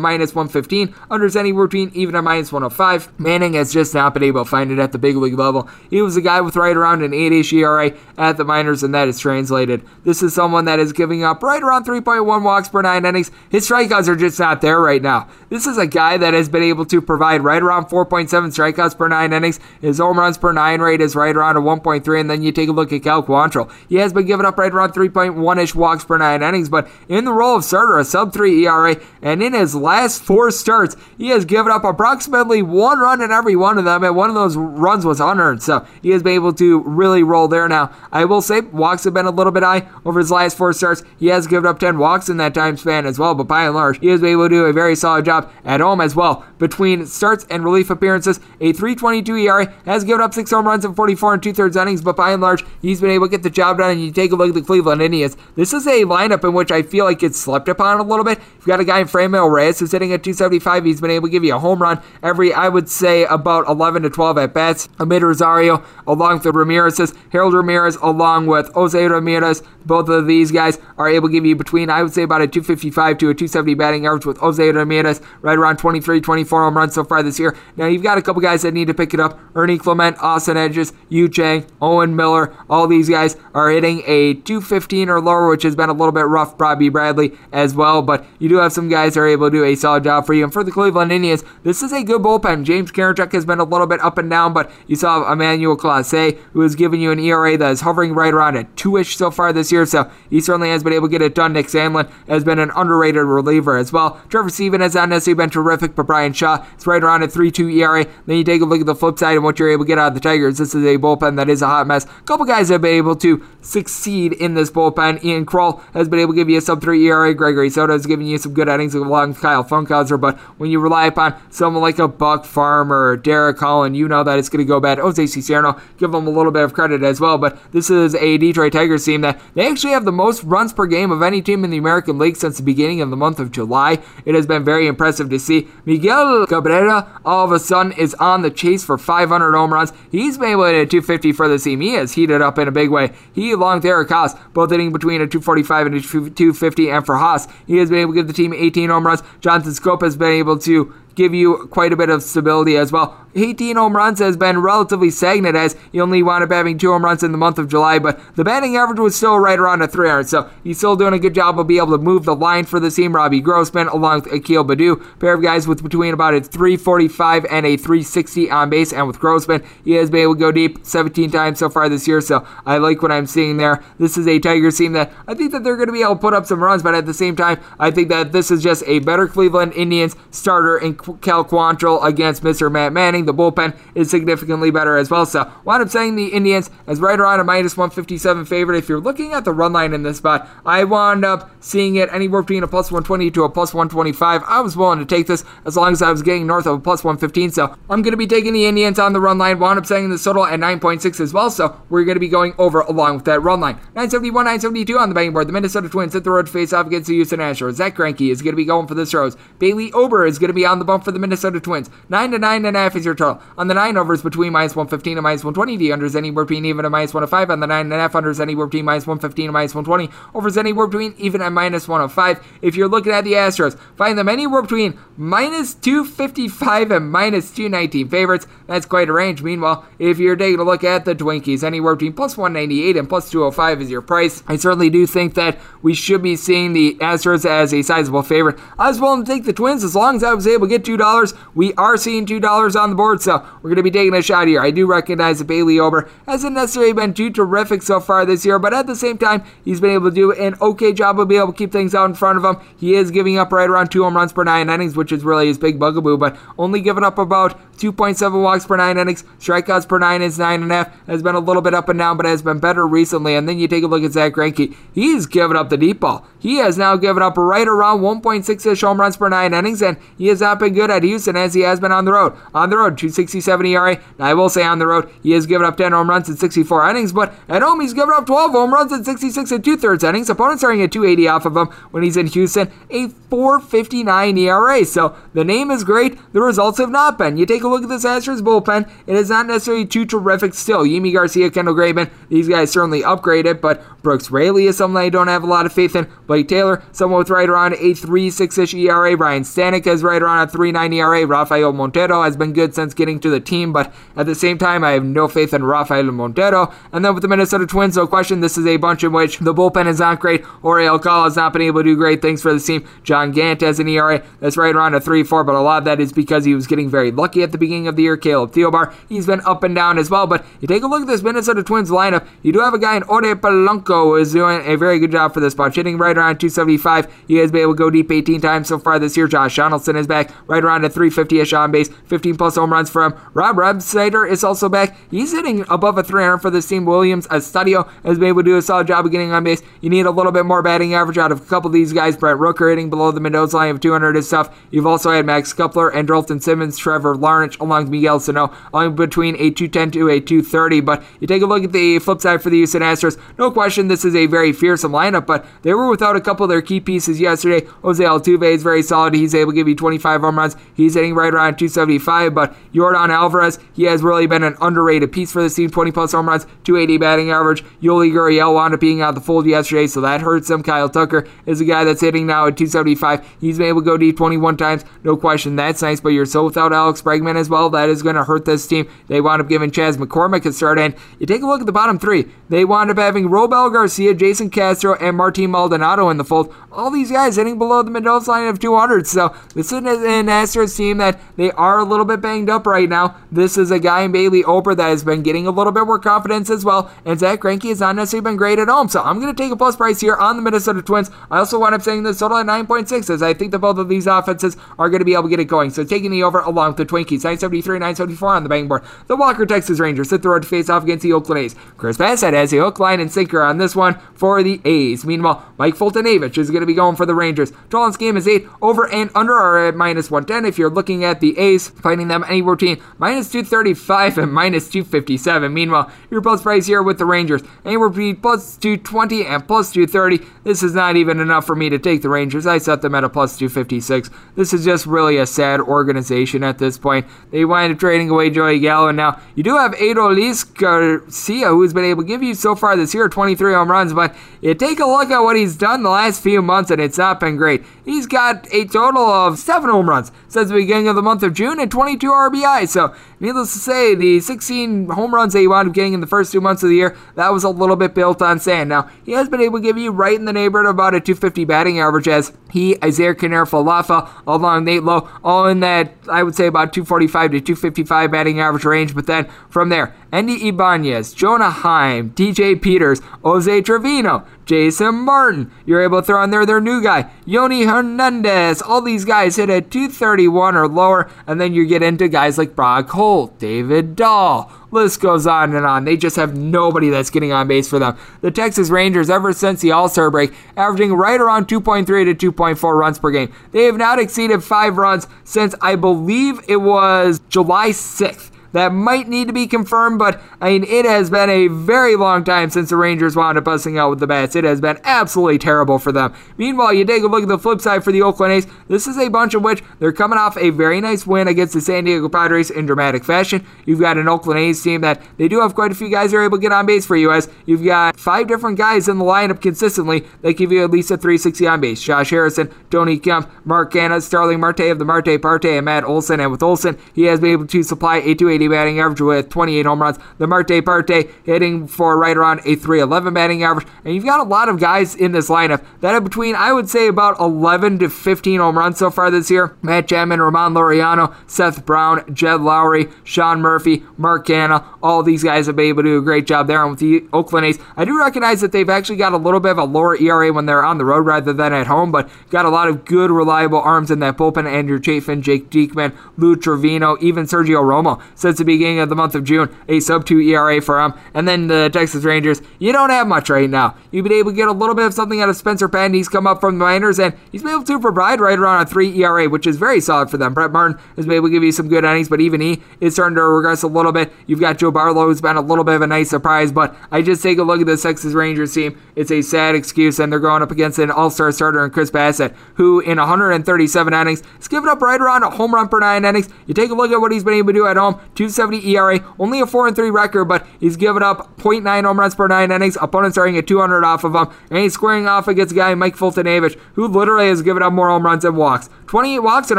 minus 115. Unders anywhere between even a minus 105. Manning has just not been able to find it at the big league level. He was a guy with right around an 8 ish ERA at the minors, and that is translated. This is someone that is giving up right around 3.1 walks per nine innings. His strikeouts are just not there right now. This is a guy that has been able to provide right around 4.7 strikeouts per nine innings. His home runs per nine rate is right around a 1.3, and then you take a look at Cal Quantrill. He has been giving up right around 3.1 ish walks per nine innings, but in the role of starter, a sub 3 ERA, and in his last four starts, he has given up approximately one run in every one of them, and one of those runs was unearned. So he has been able to really roll there now. I will say walks have been a little bit high over his last four starts. He has given up 10 walks in that time span as well, but by and large, he has been able to do a very solid job at home as well. Between starts and relief appearances, a 322 ERA has given up six home runs in 44 and two thirds innings, but by and large, he's been able to get the job done. And you take a look at the Cleveland Indians. This is a lineup in which I feel like it's slept upon a little bit. You've got a guy in Franmil Reyes who's hitting at 275. He's been able to give you a home run every, I would say, about 11 to 12 at bats. Amed Rosario, along with Ramirez, Harold Ramirez, along with Jose Ramirez, both of these guys are able to give you between, I would say, about a 255 to a 270 batting average with Jose Ramirez right around 23, 24 home runs so far this year. Now, you've got a couple guys that need to pick it up. Ernie Clement, Austin Hedges, Yu Chang, Owen Miller, all these guys are hitting a 215 or lower, which has been a little bit rough. Bobby Bradley as well, but you do have some guys that are able to do a solid job for you. And for the Cleveland Indians, this is a good bullpen. James Karinchak has been a little bit up and down, but you saw Emmanuel Clase, who has given you an ERA that is hovering right around a two-ish so far this year. So he certainly has been able to get it done. Nick Sandlin has been an underrated reliever as well. Trevor Stephan has not necessarily been terrific, but Bryan Shaw is right around a 3-2 ERA. Then you take a look at the flip side and what you're able to get out of the Tigers. This is a bullpen that is a hot mess. A couple guys have been able to succeed in this bullpen. Ian Krol has been able to give you a sub 3 ERA. Gregory Soto has given you some good innings along with Kyle Funkhouser, but when you rely upon someone like a Buck Farmer or Derek Holland, you know that it's going to go bad. Jose Cisnero, give them a little bit of credit as well, but this is a Detroit Tigers team that they actually have the most runs per game of any team in the American League since the beginning of the month of July. It has been very impressive to see. Miguel Cabrera all of a sudden is on the chase for 500 home runs. He's been able to hit 250 for the team. He has heated up in a big way. He, along with Eric Haase, both hitting between a 245 and a 250, and for Haase, he has been able to give the team 18 home runs. Jonathan Schoop has been able to give you quite a bit of stability as well. 18 home runs has been relatively stagnant as he only wound up having two home runs in the month of July, but the batting average was still right around a 300, so he's still doing a good job of being able to move the line for the team. Robbie Grossman along with Akil Baddoo, pair of guys with between about a 345 and a 360 on base, and with Grossman, he has been able to go deep 17 times so far this year, so I like what I'm seeing there. This is a Tigers team that I think that they're going to be able to put up some runs, but at the same time, I think that this is just a better Cleveland Indians starter in Cal Quantrill against Mr. Matt Manning. The bullpen is significantly better as well. So, wound up saying the Indians as right around a minus 157 favorite. If you're looking at the run line in this spot, I wound up seeing it anywhere between a plus 120 to a plus 125. I was willing to take this as long as I was getting north of a plus 115. So, I'm going to be taking the Indians on the run line. Wound up saying the total at 9.6 as well. So, we're going to be going over along with that run line. 971, 972 on the betting board. The Minnesota Twins hit the road face off against the Houston Astros. Zack Greinke is going to be going for the Rose. Bailey Ober is going to be on the bump for the Minnesota Twins. 9 to 9.5 is your total. On the 9 overs between minus 115 and minus 120. The unders anywhere between even and minus 105. On the 9.5 unders anywhere between minus 115 and minus 120. Overs anywhere between even and minus 105. If you're looking at the Astros, find them anywhere between minus 255 and minus 219 favorites. That's quite a range. Meanwhile, if you're taking a look at the Twinkies, anywhere between plus 198 and plus 205 is your price. I certainly do think that we should be seeing the Astros as a sizable favorite. I was willing to take the Twins as long as I was able to get $2. We are seeing $2 on the board, so we're going to be taking a shot here. I do recognize that Bailey Ober hasn't necessarily been too terrific so far this year, but at the same time, he's been able to do an okay job of being able to keep things out in front of him. He is giving up right around two home runs per nine innings, which is really his big bugaboo, but only giving up about 2.7 walks per nine innings. Strikeouts per nine is nine and a half. Has been a little bit up and down, but has been better recently. And then you take a look at Zack Greinke. He's given up the deep ball. He has now given up right around 1.6 ish home runs per nine innings, and he has not been good at Houston as he has been on the road. On the road, 267 ERA. Now, I will say on the road, he has given up 10 home runs in 64 innings, but at home, he's given up 12 home runs in 66 and two thirds innings. Opponents are at 280 off of him when he's in Houston, a 459 ERA. So the name is great. The results have not been. You take a look at this Astros bullpen, it is not necessarily too terrific still. Yimi Garcia, Kendall Graveman, these guys certainly upgraded, but Brooks Raley is someone I don't have a lot of faith in. Blake Taylor, someone with right around a 3 6 ish ERA. Brian Stanek is right around a 3 3.9 ERA. Rafael Montero has been good since getting to the team, but at the same time, I have no faith in Rafael Montero. And then with the Minnesota Twins, no question, this is a bunch in which the bullpen is not great. Jorge Alcala has not been able to do great things for the team. John Gant has an ERA that's right around a 3-4, but a lot of that is because he was getting very lucky at the beginning of the year. Caleb Thielbar, he's been up and down as well, but you take a look at this Minnesota Twins lineup, you do have a guy in Ode Polanco who is doing a very good job for this bunch, hitting right around 275. He has been able to go deep 18 times so far this year. Josh Donaldson is back right around a 350-ish on base, 15 plus home runs for him. Rob Refsnyder is also back. He's hitting above a 300 for this team. Willians Astudillo has been able to do a solid job of getting on base. You need a little bit more batting average out of a couple of these guys. Brent Rooker hitting below the Mendoza line of 200 is tough. You've also had Max Kepler and Dalton Simmons, Trevor Larnach, along with Miguel Sano, all between a 210 to a 230. But you take a look at the flip side for the Houston Astros. No question, this is a very fearsome lineup, but they were without a couple of their key pieces yesterday. Jose Altuve is very solid. He's able to give you 25 home runs. He's hitting right around 275. But Yordan Alvarez, he has really been an underrated piece for this team. 20 plus home runs, 280 batting average. Yuli Gurriel wound up being out of the fold yesterday, so that hurts them. Kyle Tucker is a guy that's hitting now at 275. He's been able to go deep 21 times. No question, that's nice. But you're so without Alex Bregman as well. That is going to hurt this team. They wound up giving Chas McCormick a start, and you take a look at the bottom three. They wound up having Robel Garcia, Jason Castro, and Martin Maldonado in the fold. All these guys hitting below the Mendoza line of 200. So this is an Astros team that they are a little bit banged up right now. This is a guy in Bailey Ober that has been getting a little bit more confidence as well. And Zack Greinke has not necessarily been great at home. So I'm going to take a plus price here on the Minnesota Twins. I also wound up saying this total at 9.6 as I think that both of these offenses are going to be able to get it going. So taking the over along with the Twinkies. 973, 974 on the bang board. The Walker Texas Rangers hit the road to face off against the Oakland A's. Chris Bassitt has a hook, line, and sinker on this one for the A's. Meanwhile, Mike Foltynewicz is going to be going for the Rangers. Total game is 8. Over and under are at minus 110 if you're looking at the A's, finding them any routine minus 235 and minus 257. Meanwhile, your plus price here with the Rangers, anywhere between plus 220 and plus 230. This is not even enough for me to take the Rangers. I set them at a plus 256. This is just really a sad organization at this point. They wind up trading away Joey Gallo, and now you do have Adolis Garcia, who's been able to give you so far this year 23 home runs, but you take a look at what he's done the last few months, and it's not been great. He's got a total of seven home runs since the beginning of the month of June and 22 RBI. So, needless to say, the 16 home runs that he wound up getting in the first two months of the year, that was a little bit built on sand. Now, he has been able to give you right in the neighborhood of about a 250 batting average as he, Isaiah Kiner Falefa, along Nate Lowe, all in that, I would say, about 245 to 255 batting average range. But then from there, Endy Ibanez, Jonah Heim, DJ Peters, Jose Trevino, Jason Martin. You're able to throw in there their new guy, Yonny Hernandez. All these guys hit at 231 or lower, and then you get into guys like Brock Holt, David Dahl. List goes on and on. They just have nobody that's getting on base for them. The Texas Rangers, ever since the All Star break, averaging right around 2.3 to 2.4 runs per game. They have not exceeded five runs since I believe it was July 6th. That might need to be confirmed, but I mean, it has been a very long time since the Rangers wound up busting out with the bats. It has been absolutely terrible for them. Meanwhile, you take a look at the flip side for the Oakland A's. This is a bunch of which they're coming off a very nice win against the San Diego Padres in dramatic fashion. You've got an Oakland A's team that they do have quite a few guys that are able to get on base for you, as you've got five different guys in the lineup consistently that give you at least a 360 on base. Josh Harrison, Tony Kemp, Mark Canha, Starling Marte of the Marte Parte, and Matt Olson. And with Olson, he has been able to supply a 280 batting average with 28 home runs. The Marte Parte hitting for right around a 311 batting average. And you've got a lot of guys in this lineup that have between, I would say, about 11 to 15 home runs so far this year. Matt Chapman, Ramon Laureano, Seth Brown, Jed Lowrie, Sean Murphy, Mark Canha. All these guys have been able to do a great job there. And with the Oakland A's, I do recognize that they've actually got a little bit of a lower ERA when they're on the road rather than at home, but got a lot of good, reliable arms in that bullpen. Andrew Chafin, Jake Diekman, Lou Trivino, even Sergio Romo since the beginning of the month of June, a sub 2 ERA for him. And then the Texas Rangers, you don't have much right now. You've been able to get a little bit of something out of Spencer Penn. He's come up from the minors, and he's been able to provide right around a 3 ERA, which is very solid for them. Brett Martin has been able to give you some good innings, but even he is starting to regress a little bit. You've got Joe Barlow, who's been a little bit of a nice surprise, but I just take a look at the Texas Rangers team. It's a sad excuse, and they're going up against an all star starter in Chris Bassitt, who in 137 innings has given up right around a home run per nine innings. You take a look at what he's been able to do at home 270 ERA, only a 4 and 3 record, but he's given up 0.9 home runs per nine innings. Opponents are getting 200 off of him, and he's squaring off against a guy, Mike Foltynewicz, who literally has given up more home runs than walks. 28 walks in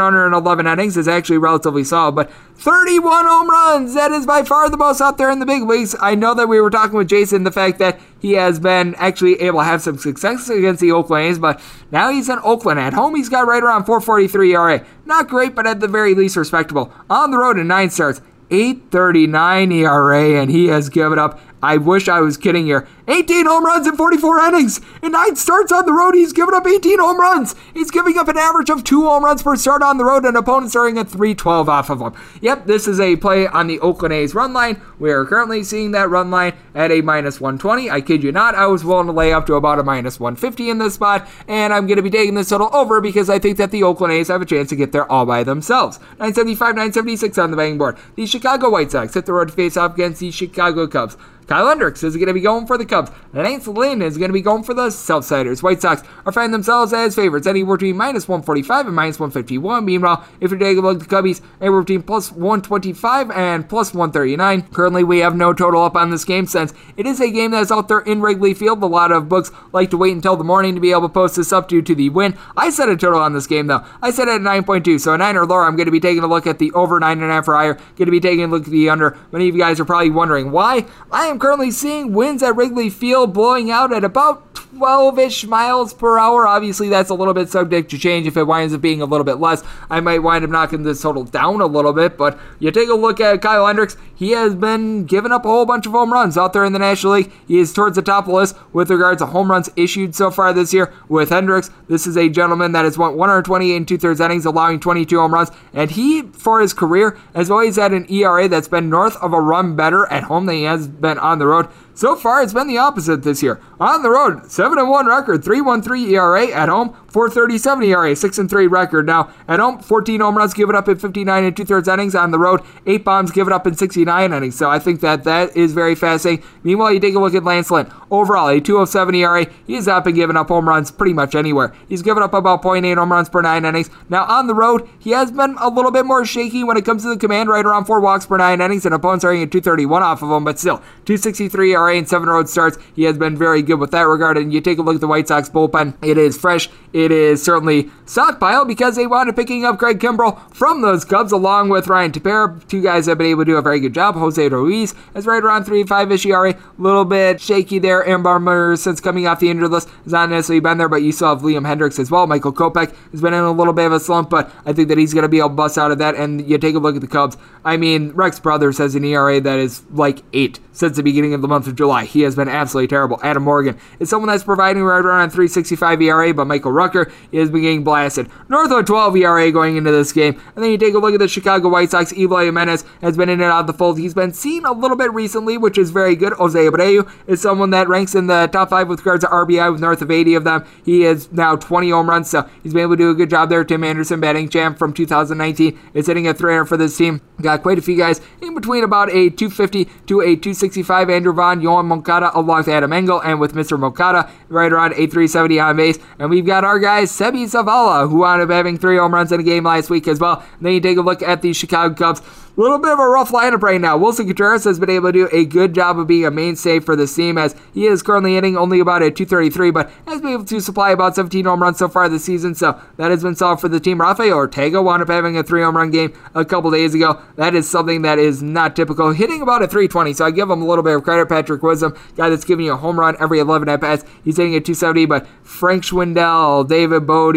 111 innings is actually relatively solid, but 31 home runs! That is by far the most out there in the big leagues. I know that we were talking with Jason the fact that he has been actually able to have some success against the Oakland A's, but now he's in Oakland. At home, he's got right around 443 ERA. Not great, but at the very least respectable. On the road in nine starts, 839 ERA, and he has given up I wish I was kidding here. 18 home runs in 44 innings. In nine starts on the road, he's given up 18 home runs. He's giving up an average of two home runs per start on the road, and opponents are at 312 off of him. Yep, this is a play on the Oakland A's run line. We are currently seeing that run line at a minus 120. I kid you not, I was willing to lay up to about a minus 150 in this spot, and I'm going to be taking this total over because I think that the Oakland A's have a chance to get there all by themselves. 975, 976 on the betting board. The Chicago White Sox hit the road to face off against the Chicago Cubs. Kyle Hendricks is going to be going for the Cubs. Lance Lynn is going to be going for the Southsiders. White Sox are finding themselves as favorites, anywhere between minus 145 and minus 151. Meanwhile, if you're taking a look at the Cubbies, anywhere between plus 125 and plus 139. Currently, we have no total up on this game since it is a game that's out there in Wrigley Field. A lot of books like to wait until the morning to be able to post this up due to the win. I set a total on this game, though. I set it at 9.2, so a 9 or lower. I'm going to be taking a look at the over 9.5 or higher. Going to be taking a look at the under. Many of you guys are probably wondering why. I am currently seeing winds at Wrigley Field blowing out at about 12 ish miles per hour. Obviously, that's a little bit subject to change. If it winds up being a little bit less, I might wind up knocking this total down a little bit. But you take a look at Kyle Hendricks, he has been giving up a whole bunch of home runs out there in the National League. He is towards the top of the list with regards to home runs issued so far this year with Hendricks. This is a gentleman that has won 128 and two thirds innings, allowing 22 home runs. And he, for his career, has always had an ERA that's been north of a run better at home than he has been on the road. So far, it's been the opposite this year. On the road, 7 and 1 record, 3.13 ERA at home, 4.37 ERA, 6 and 3 record. Now, at home, 14 home runs given up in 59 and two thirds innings. On the road, 8 bombs given up in 69 innings. So I think that that is very fascinating. Meanwhile, you take a look at Lance Lynn. Overall, a 207 ERA. He has not been giving up home runs pretty much anywhere. He's given up about 0.8 home runs per 9 innings. Now, on the road, he has been a little bit more shaky when it comes to the command, right around 4 walks per 9 innings, and opponents are getting 231 off of him, but still, 263 ERA and 7 road starts. He has been very good with that regard. And you take a look at the White Sox bullpen, it is fresh. It is certainly stockpile because they wound up picking up Craig Kimbrel from those Cubs along with Ryan Tepera. Two guys have been able to do a very good job. Jose Ruiz is right around 3.5 ish ERA. A little bit shaky there. Aaron Bummer, since coming off the injured list, has not necessarily been there, but you still have Liam Hendriks as well. Michael Kopech has been in a little bit of a slump, but I think that he's going to be able to bust out of that. And you take a look at the Cubs. I mean, Rex Brothers has an ERA that is like eight since the beginning of the month of July. He has been absolutely terrible. Adam Morgan is someone that's providing right around 365 ERA, but Michael Rucker is been getting blasted. North of 12 ERA going into this game. And then you take a look at the Chicago White Sox. Eloy Jimenez has been in and out of the fold. He's been seen a little bit recently, which is very good. Jose Abreu is someone that ranks in the top five with regards to RBI with north of 80 of them. He is now 20 home runs, so he's been able to do a good job there. Tim Anderson, batting champ from 2019, is hitting a 300 for this team. Got quite a few guys in between about a 250 to a 265. Andrew Vaughn, Yoan Moncada, along with Adam Engel, and with Mr. Moncada, right around a 370 on base. And we've got our guys, Seby Zavala, who wound up having three home runs in a game last week as well. And then you take a look at the Chicago Cubs. A little bit of a rough lineup right now. Willson Contreras has been able to do a good job of being a mainstay for the team as he is currently hitting only about a 233, but has been able to supply about 17 home runs so far this season, so that has been solid for the team. Rafael Ortega wound up having a three home run game a couple days ago. That is something that is not typical. Hitting about a 320, so I give him a little bit of credit. Patrick Wisdom, guy that's giving you a home run every 11 at bats, he's hitting a 270, but Frank Schwindel, David Bote,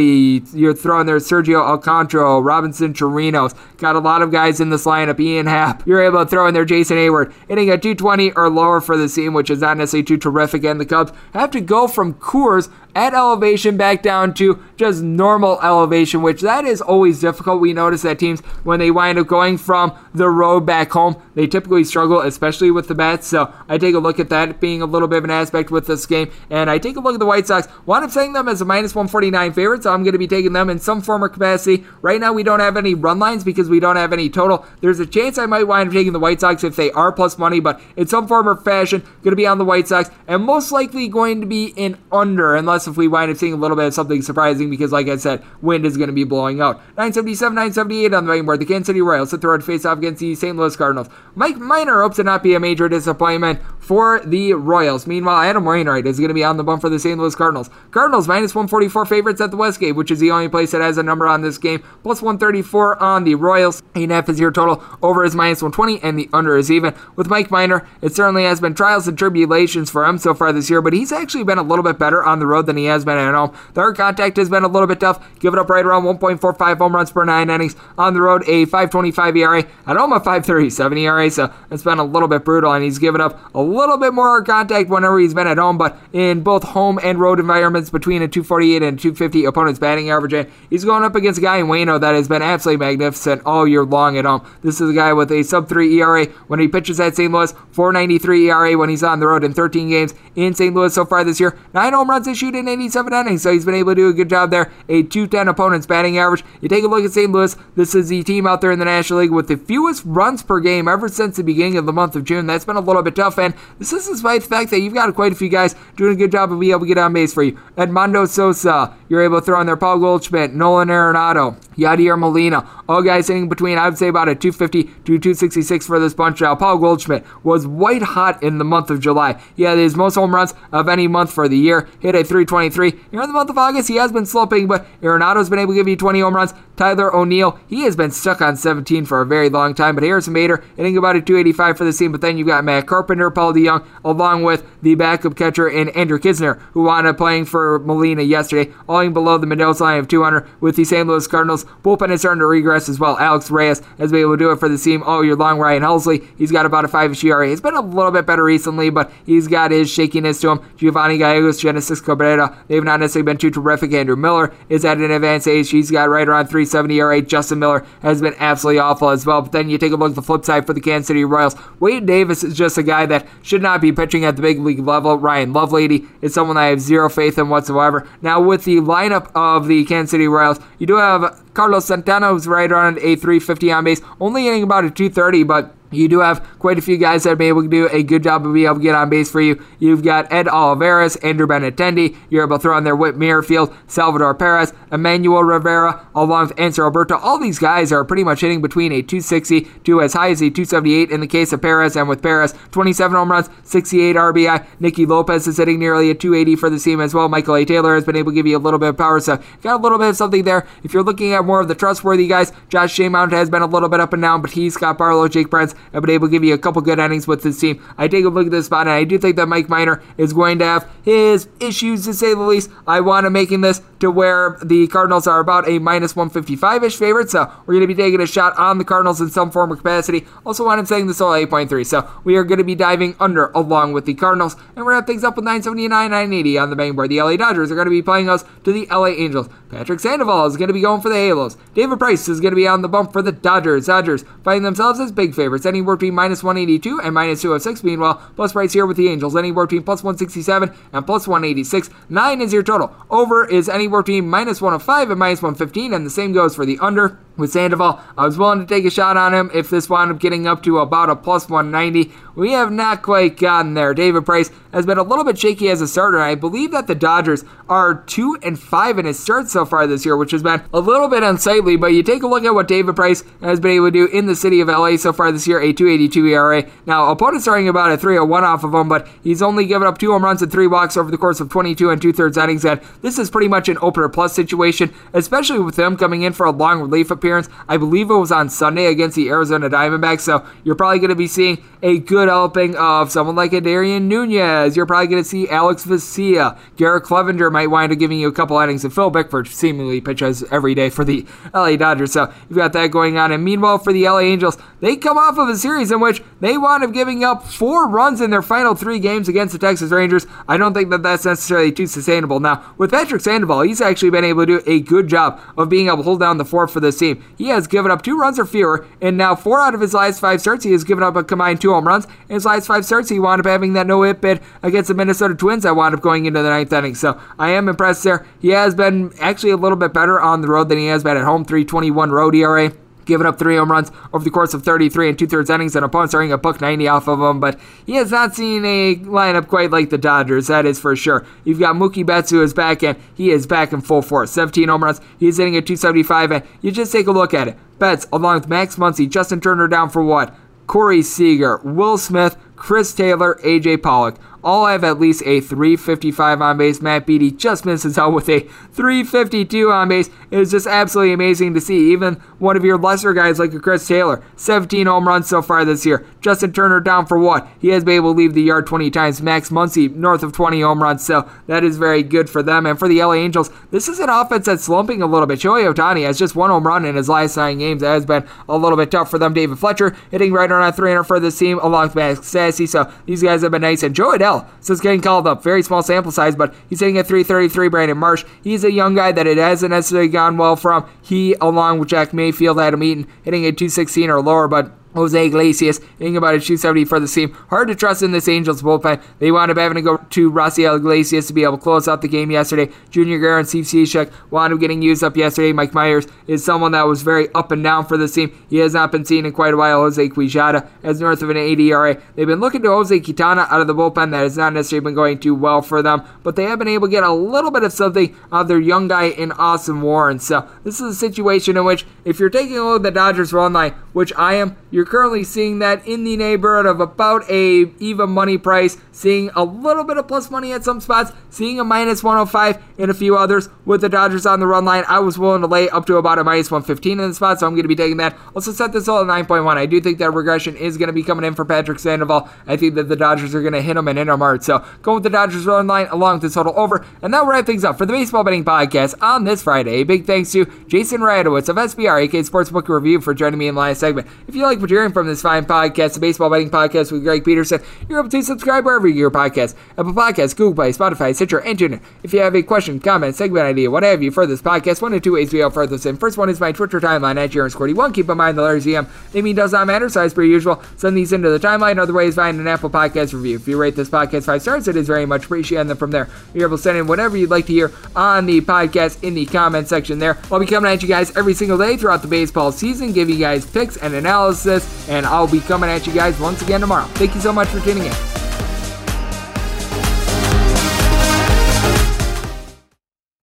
you're throwing there Sergio Alcantara, Robinson Chirinos, got a lot of guys in this lineup. Ian Happ, you're able to throw in there Jason Heyward, hitting a 220 or lower for the team, which is not necessarily too terrific. And the Cubs have to go from Coors at elevation back down to just normal elevation, which that is always difficult. We notice that teams, when they wind up going from the road back home, they typically struggle, especially with the bats. So I take a look at that being a little bit of an aspect with this game. And I take a look at the White Sox. Wound up setting them as a minus 149 favorite, so I'm going to be taking them in some form or capacity. Right now, we don't have any run lines because we don't have any total. There's there's a chance I might wind up taking the White Sox if they are plus money, but in some form or fashion, going to be on the White Sox, and most likely going to be in under, unless if we wind up seeing a little bit of something surprising, because like I said, wind is going to be blowing out. 977, 978 on the betting board. The Kansas City Royals hit the road face off against the St. Louis Cardinals. Mike Minor hopes to not be a major disappointment for the Royals. Meanwhile, Adam Wainwright is going to be on the bump for the St. Louis Cardinals. Cardinals minus 144 favorites at the Westgate, which is the only place that has a number on this game. Plus 134 on the Royals. 8.5 is your total. Over is minus 120, and the under is even. With Mike Minor, it certainly has been trials and tribulations for him so far this year, but he's actually been a little bit better on the road than he has been at home. The hard contact has been a little bit tough. Give it up right around 1.45 home runs per nine innings. On the road, a 5.25 ERA. At home, a 5.37 ERA. So it's been a little bit brutal, and he's given up a little bit more contact whenever he's been at home. But in both home and road environments, between a 248 and 250 opponent's batting average, eh? he's going up against a guy in Wayno that has been absolutely magnificent all year long at home. This is a guy with a sub 3 ERA when he pitches at St. Louis, 493 ERA when he's on the road in 13 games in St. Louis so far this year. Nine home runs issued in 87 innings, so he's been able to do a good job there. A 210 opponent's batting average. You take a look at St. Louis, this is the team out there in the National League with the fewest runs per game ever since the beginning of the month of June. That's been a little bit tough, and this is despite the fact that you've got quite a few guys doing a good job of being able to get on base for you. Edmundo Sosa, you're able to throw in there Paul Goldschmidt, Nolan Arenado, Yadier Molina, all guys hitting between, I would say, about a 250 to 266 for this bunch. Now, Paul Goldschmidt was white hot in the month of July. He had his most home runs of any month for the year, hit a 323. Here in the month of August, he has been sloping, but Arenado's been able to give you 20 home runs. Tyler O'Neill, he has been stuck on 17 for a very long time, but Harrison Bader hitting about a 285 for the team. But then you've got Matt Carpenter, Paul DeJong, along with the backup catcher in Andrew Knizner, who wound up playing for Molina yesterday, falling below the Mendoza line of 200 with the St. Louis Cardinals. Bullpen is starting to regress as well. Alex Reyes has been able to do it for the team all year long. Ryan Helsley, he's got about a 5 ERA. He's been a little bit better recently, but he's got his shakiness to him. Giovanni Gallegos, Genesis Cabrera, they've not necessarily been too terrific. Andrew Miller is at an advanced age. He's got right around 370 ERA. Justin Miller has been absolutely awful as well. But then you take a look at the flip side for the Kansas City Royals. Wade Davis is just a guy that should not be pitching at the big league level. Ryan Lovelady is someone I have zero faith in whatsoever. Now, with the lineup of the Kansas City Royals, you do have Carlos Santana, who's right around a 350 on base, only hitting about a 230, but you do have quite a few guys that have been able to do a good job of being able to get on base for you. You've got Ed Olivares, Andrew Benintendi. You're able to throw in there Whit Merrifield, Salvador Perez, Emmanuel Rivera, along with Hanser Alberto. All these guys are pretty much hitting between a 260 to as high as a 278 in the case of Perez. And with Perez, 27 home runs, 68 RBI. Nicky Lopez is hitting nearly a 280 for the team as well. Michael A. Taylor has been able to give you a little bit of power. So got a little bit of something there. If you're looking at more of the trustworthy guys, Josh Staumont has been a little bit up and down, but he's got Barlow, Jake Brentz, have been able to give you a couple good innings with this team. I take a look at this spot, and I do think that Mike Minor is going to have his issues, to say the least. I want to making this to where the Cardinals are about a minus 155 ish favorite, so we're going to be taking a shot on the Cardinals in some form or capacity. Also, want I'm saying this all 8.3, so we are going to be diving under along with the Cardinals, and we're going to have things up with 979, 980 on the bang board. The LA Dodgers are going to be playing us to the LA Angels. Patrick Sandoval is going to be going for the Halos. David Price is going to be on the bump for the Dodgers. Dodgers finding themselves as big favorites, anywhere between minus 182 and minus 206. Meanwhile, plus price here with the Angels, anywhere between plus 167 and plus 186. 9 is your total. Over is anywhere between minus 105 and minus 115, and the same goes for the under with Sandoval. I was willing to take a shot on him if this wound up getting up to about a plus 190. We have not quite gotten there. David Price has been a little bit shaky as a starter. I believe that the Dodgers are 2 and 5 in his starts so far this year, which has been a little bit unsightly. But you take a look at what David Price has been able to do in the city of LA so far this year, a 282 ERA. Now, opponents starting about a 301 off of him, but he's only given up two home runs and three walks over the course of 22 and two thirds innings. And this is pretty much an opener plus situation, especially with him coming in for a long relief appearance. I believe it was on Sunday against the Arizona Diamondbacks. So you're probably going to be seeing a good helping of someone like a Darian Nunez. You're probably going to see Alex Vesia. Garrett Cleavinger might wind up giving you a couple innings, and Phil Bickford seemingly pitches every day for the LA Dodgers. So you've got that going on. And meanwhile, for the LA Angels, they come off of a series in which they wound up giving up four runs in their final three games against the Texas Rangers. I don't think that that's necessarily too sustainable. Now, with Patrick Sandoval, he's actually been able to do a good job of being able to hold down the fort for this team. He has given up two runs or fewer, and now four out of his last five starts, he has given up a combined two home runs. In his last five starts, he wound up having that no hit bid against the Minnesota Twins that wound up going into the ninth inning. So I am impressed there. He has been actually a little bit better on the road than he has been at home. 321 road ERA. Giving up three home runs over the course of 33 and two thirds innings, and opponents are a buck 90 off of him. But he has not seen a lineup quite like the Dodgers, that is for sure. You've got Mookie Betts, who is back, and he is back in full force. 17 home runs, he's hitting at 275, and you just take a look at it. Betts, along with Max Muncy, Justin Turner down for what? Corey Seager, Will Smith, Chris Taylor, AJ Pollock all have at least a 355 on base. Matt Beaty just misses out with a 352 on base. It is just absolutely amazing to see. Even one of your lesser guys like Chris Taylor, 17 home runs so far this year. Justin Turner down for what? He has been able to leave the yard 20 times. Max Muncy north of 20 home runs, so that is very good for them. And for the LA Angels, this is an offense that's slumping a little bit. Shohei Ohtani has just one home run in his last nine games. That has been a little bit tough for them. David Fletcher hitting right around 300 for this team, along with Max Stassi. So these guys have been nice. And Joe So it's getting called up. Very small sample size, but he's hitting at 333. Brandon Marsh, he's a young guy that it hasn't necessarily gone well from. He, along with Jack Mayfield, Adam Eaton, hitting at 216 or lower, but Jose Iglesias hitting about a 270 for the team. Hard to trust in this Angels bullpen. They wound up having to go to Raisel Iglesias to be able to close out the game yesterday. Junior Guerra and Steve Cishek wound up getting used up yesterday. Mike Myers is someone that was very up and down for the team. He has not been seen in quite a while. Jose Quijada as north of an 80 ERA. They've been looking to Jose Quintana out of the bullpen. That has not necessarily been going too well for them, but they have been able to get a little bit of something out of their young guy in Austin Warren. So this is a situation in which if you're taking a look at the Dodgers run line, which I am, you're currently seeing that in the neighborhood of about a even money price, seeing a little bit of plus money at some spots, seeing a minus 105 in a few others. With the Dodgers on the run line, I was willing to lay up to about a minus 115 in the spot, so I'm going to be taking that. Also set this all at 9.1. I do think that regression is going to be coming in for Patrick Sandoval. I think that the Dodgers are going to hit him and hit him hard. So going with the Dodgers run line along with the total over. And that will wrap things up for the Baseball Betting Podcast on this Friday. A big thanks to Jason Radowitz of SBR, aka Sportsbook Review, for joining me in the last segment. If you like what hearing from this fine podcast, the Baseball Betting Podcast with Greg Peterson, you're able to subscribe wherever you get your podcast. Apple Podcasts, Google Play, Spotify, Stitcher, and TuneIn. If you have a question, comment, segment idea, what have you for this podcast, one or two ways we further this in. First one is my Twitter timeline at JaronSquarty1. Keep in mind the letters EM. Naming does not matter, so as per usual, send these into the timeline. Other ways, find an Apple Podcast review. If you rate this podcast five stars, it is very much appreciated. And then from there, you're able to send in whatever you'd like to hear on the podcast in the comment section there. I'll be coming at you guys every single day throughout the baseball season, give you guys picks and analysis, and I'll be coming at you guys once again tomorrow. Thank you so much for tuning in.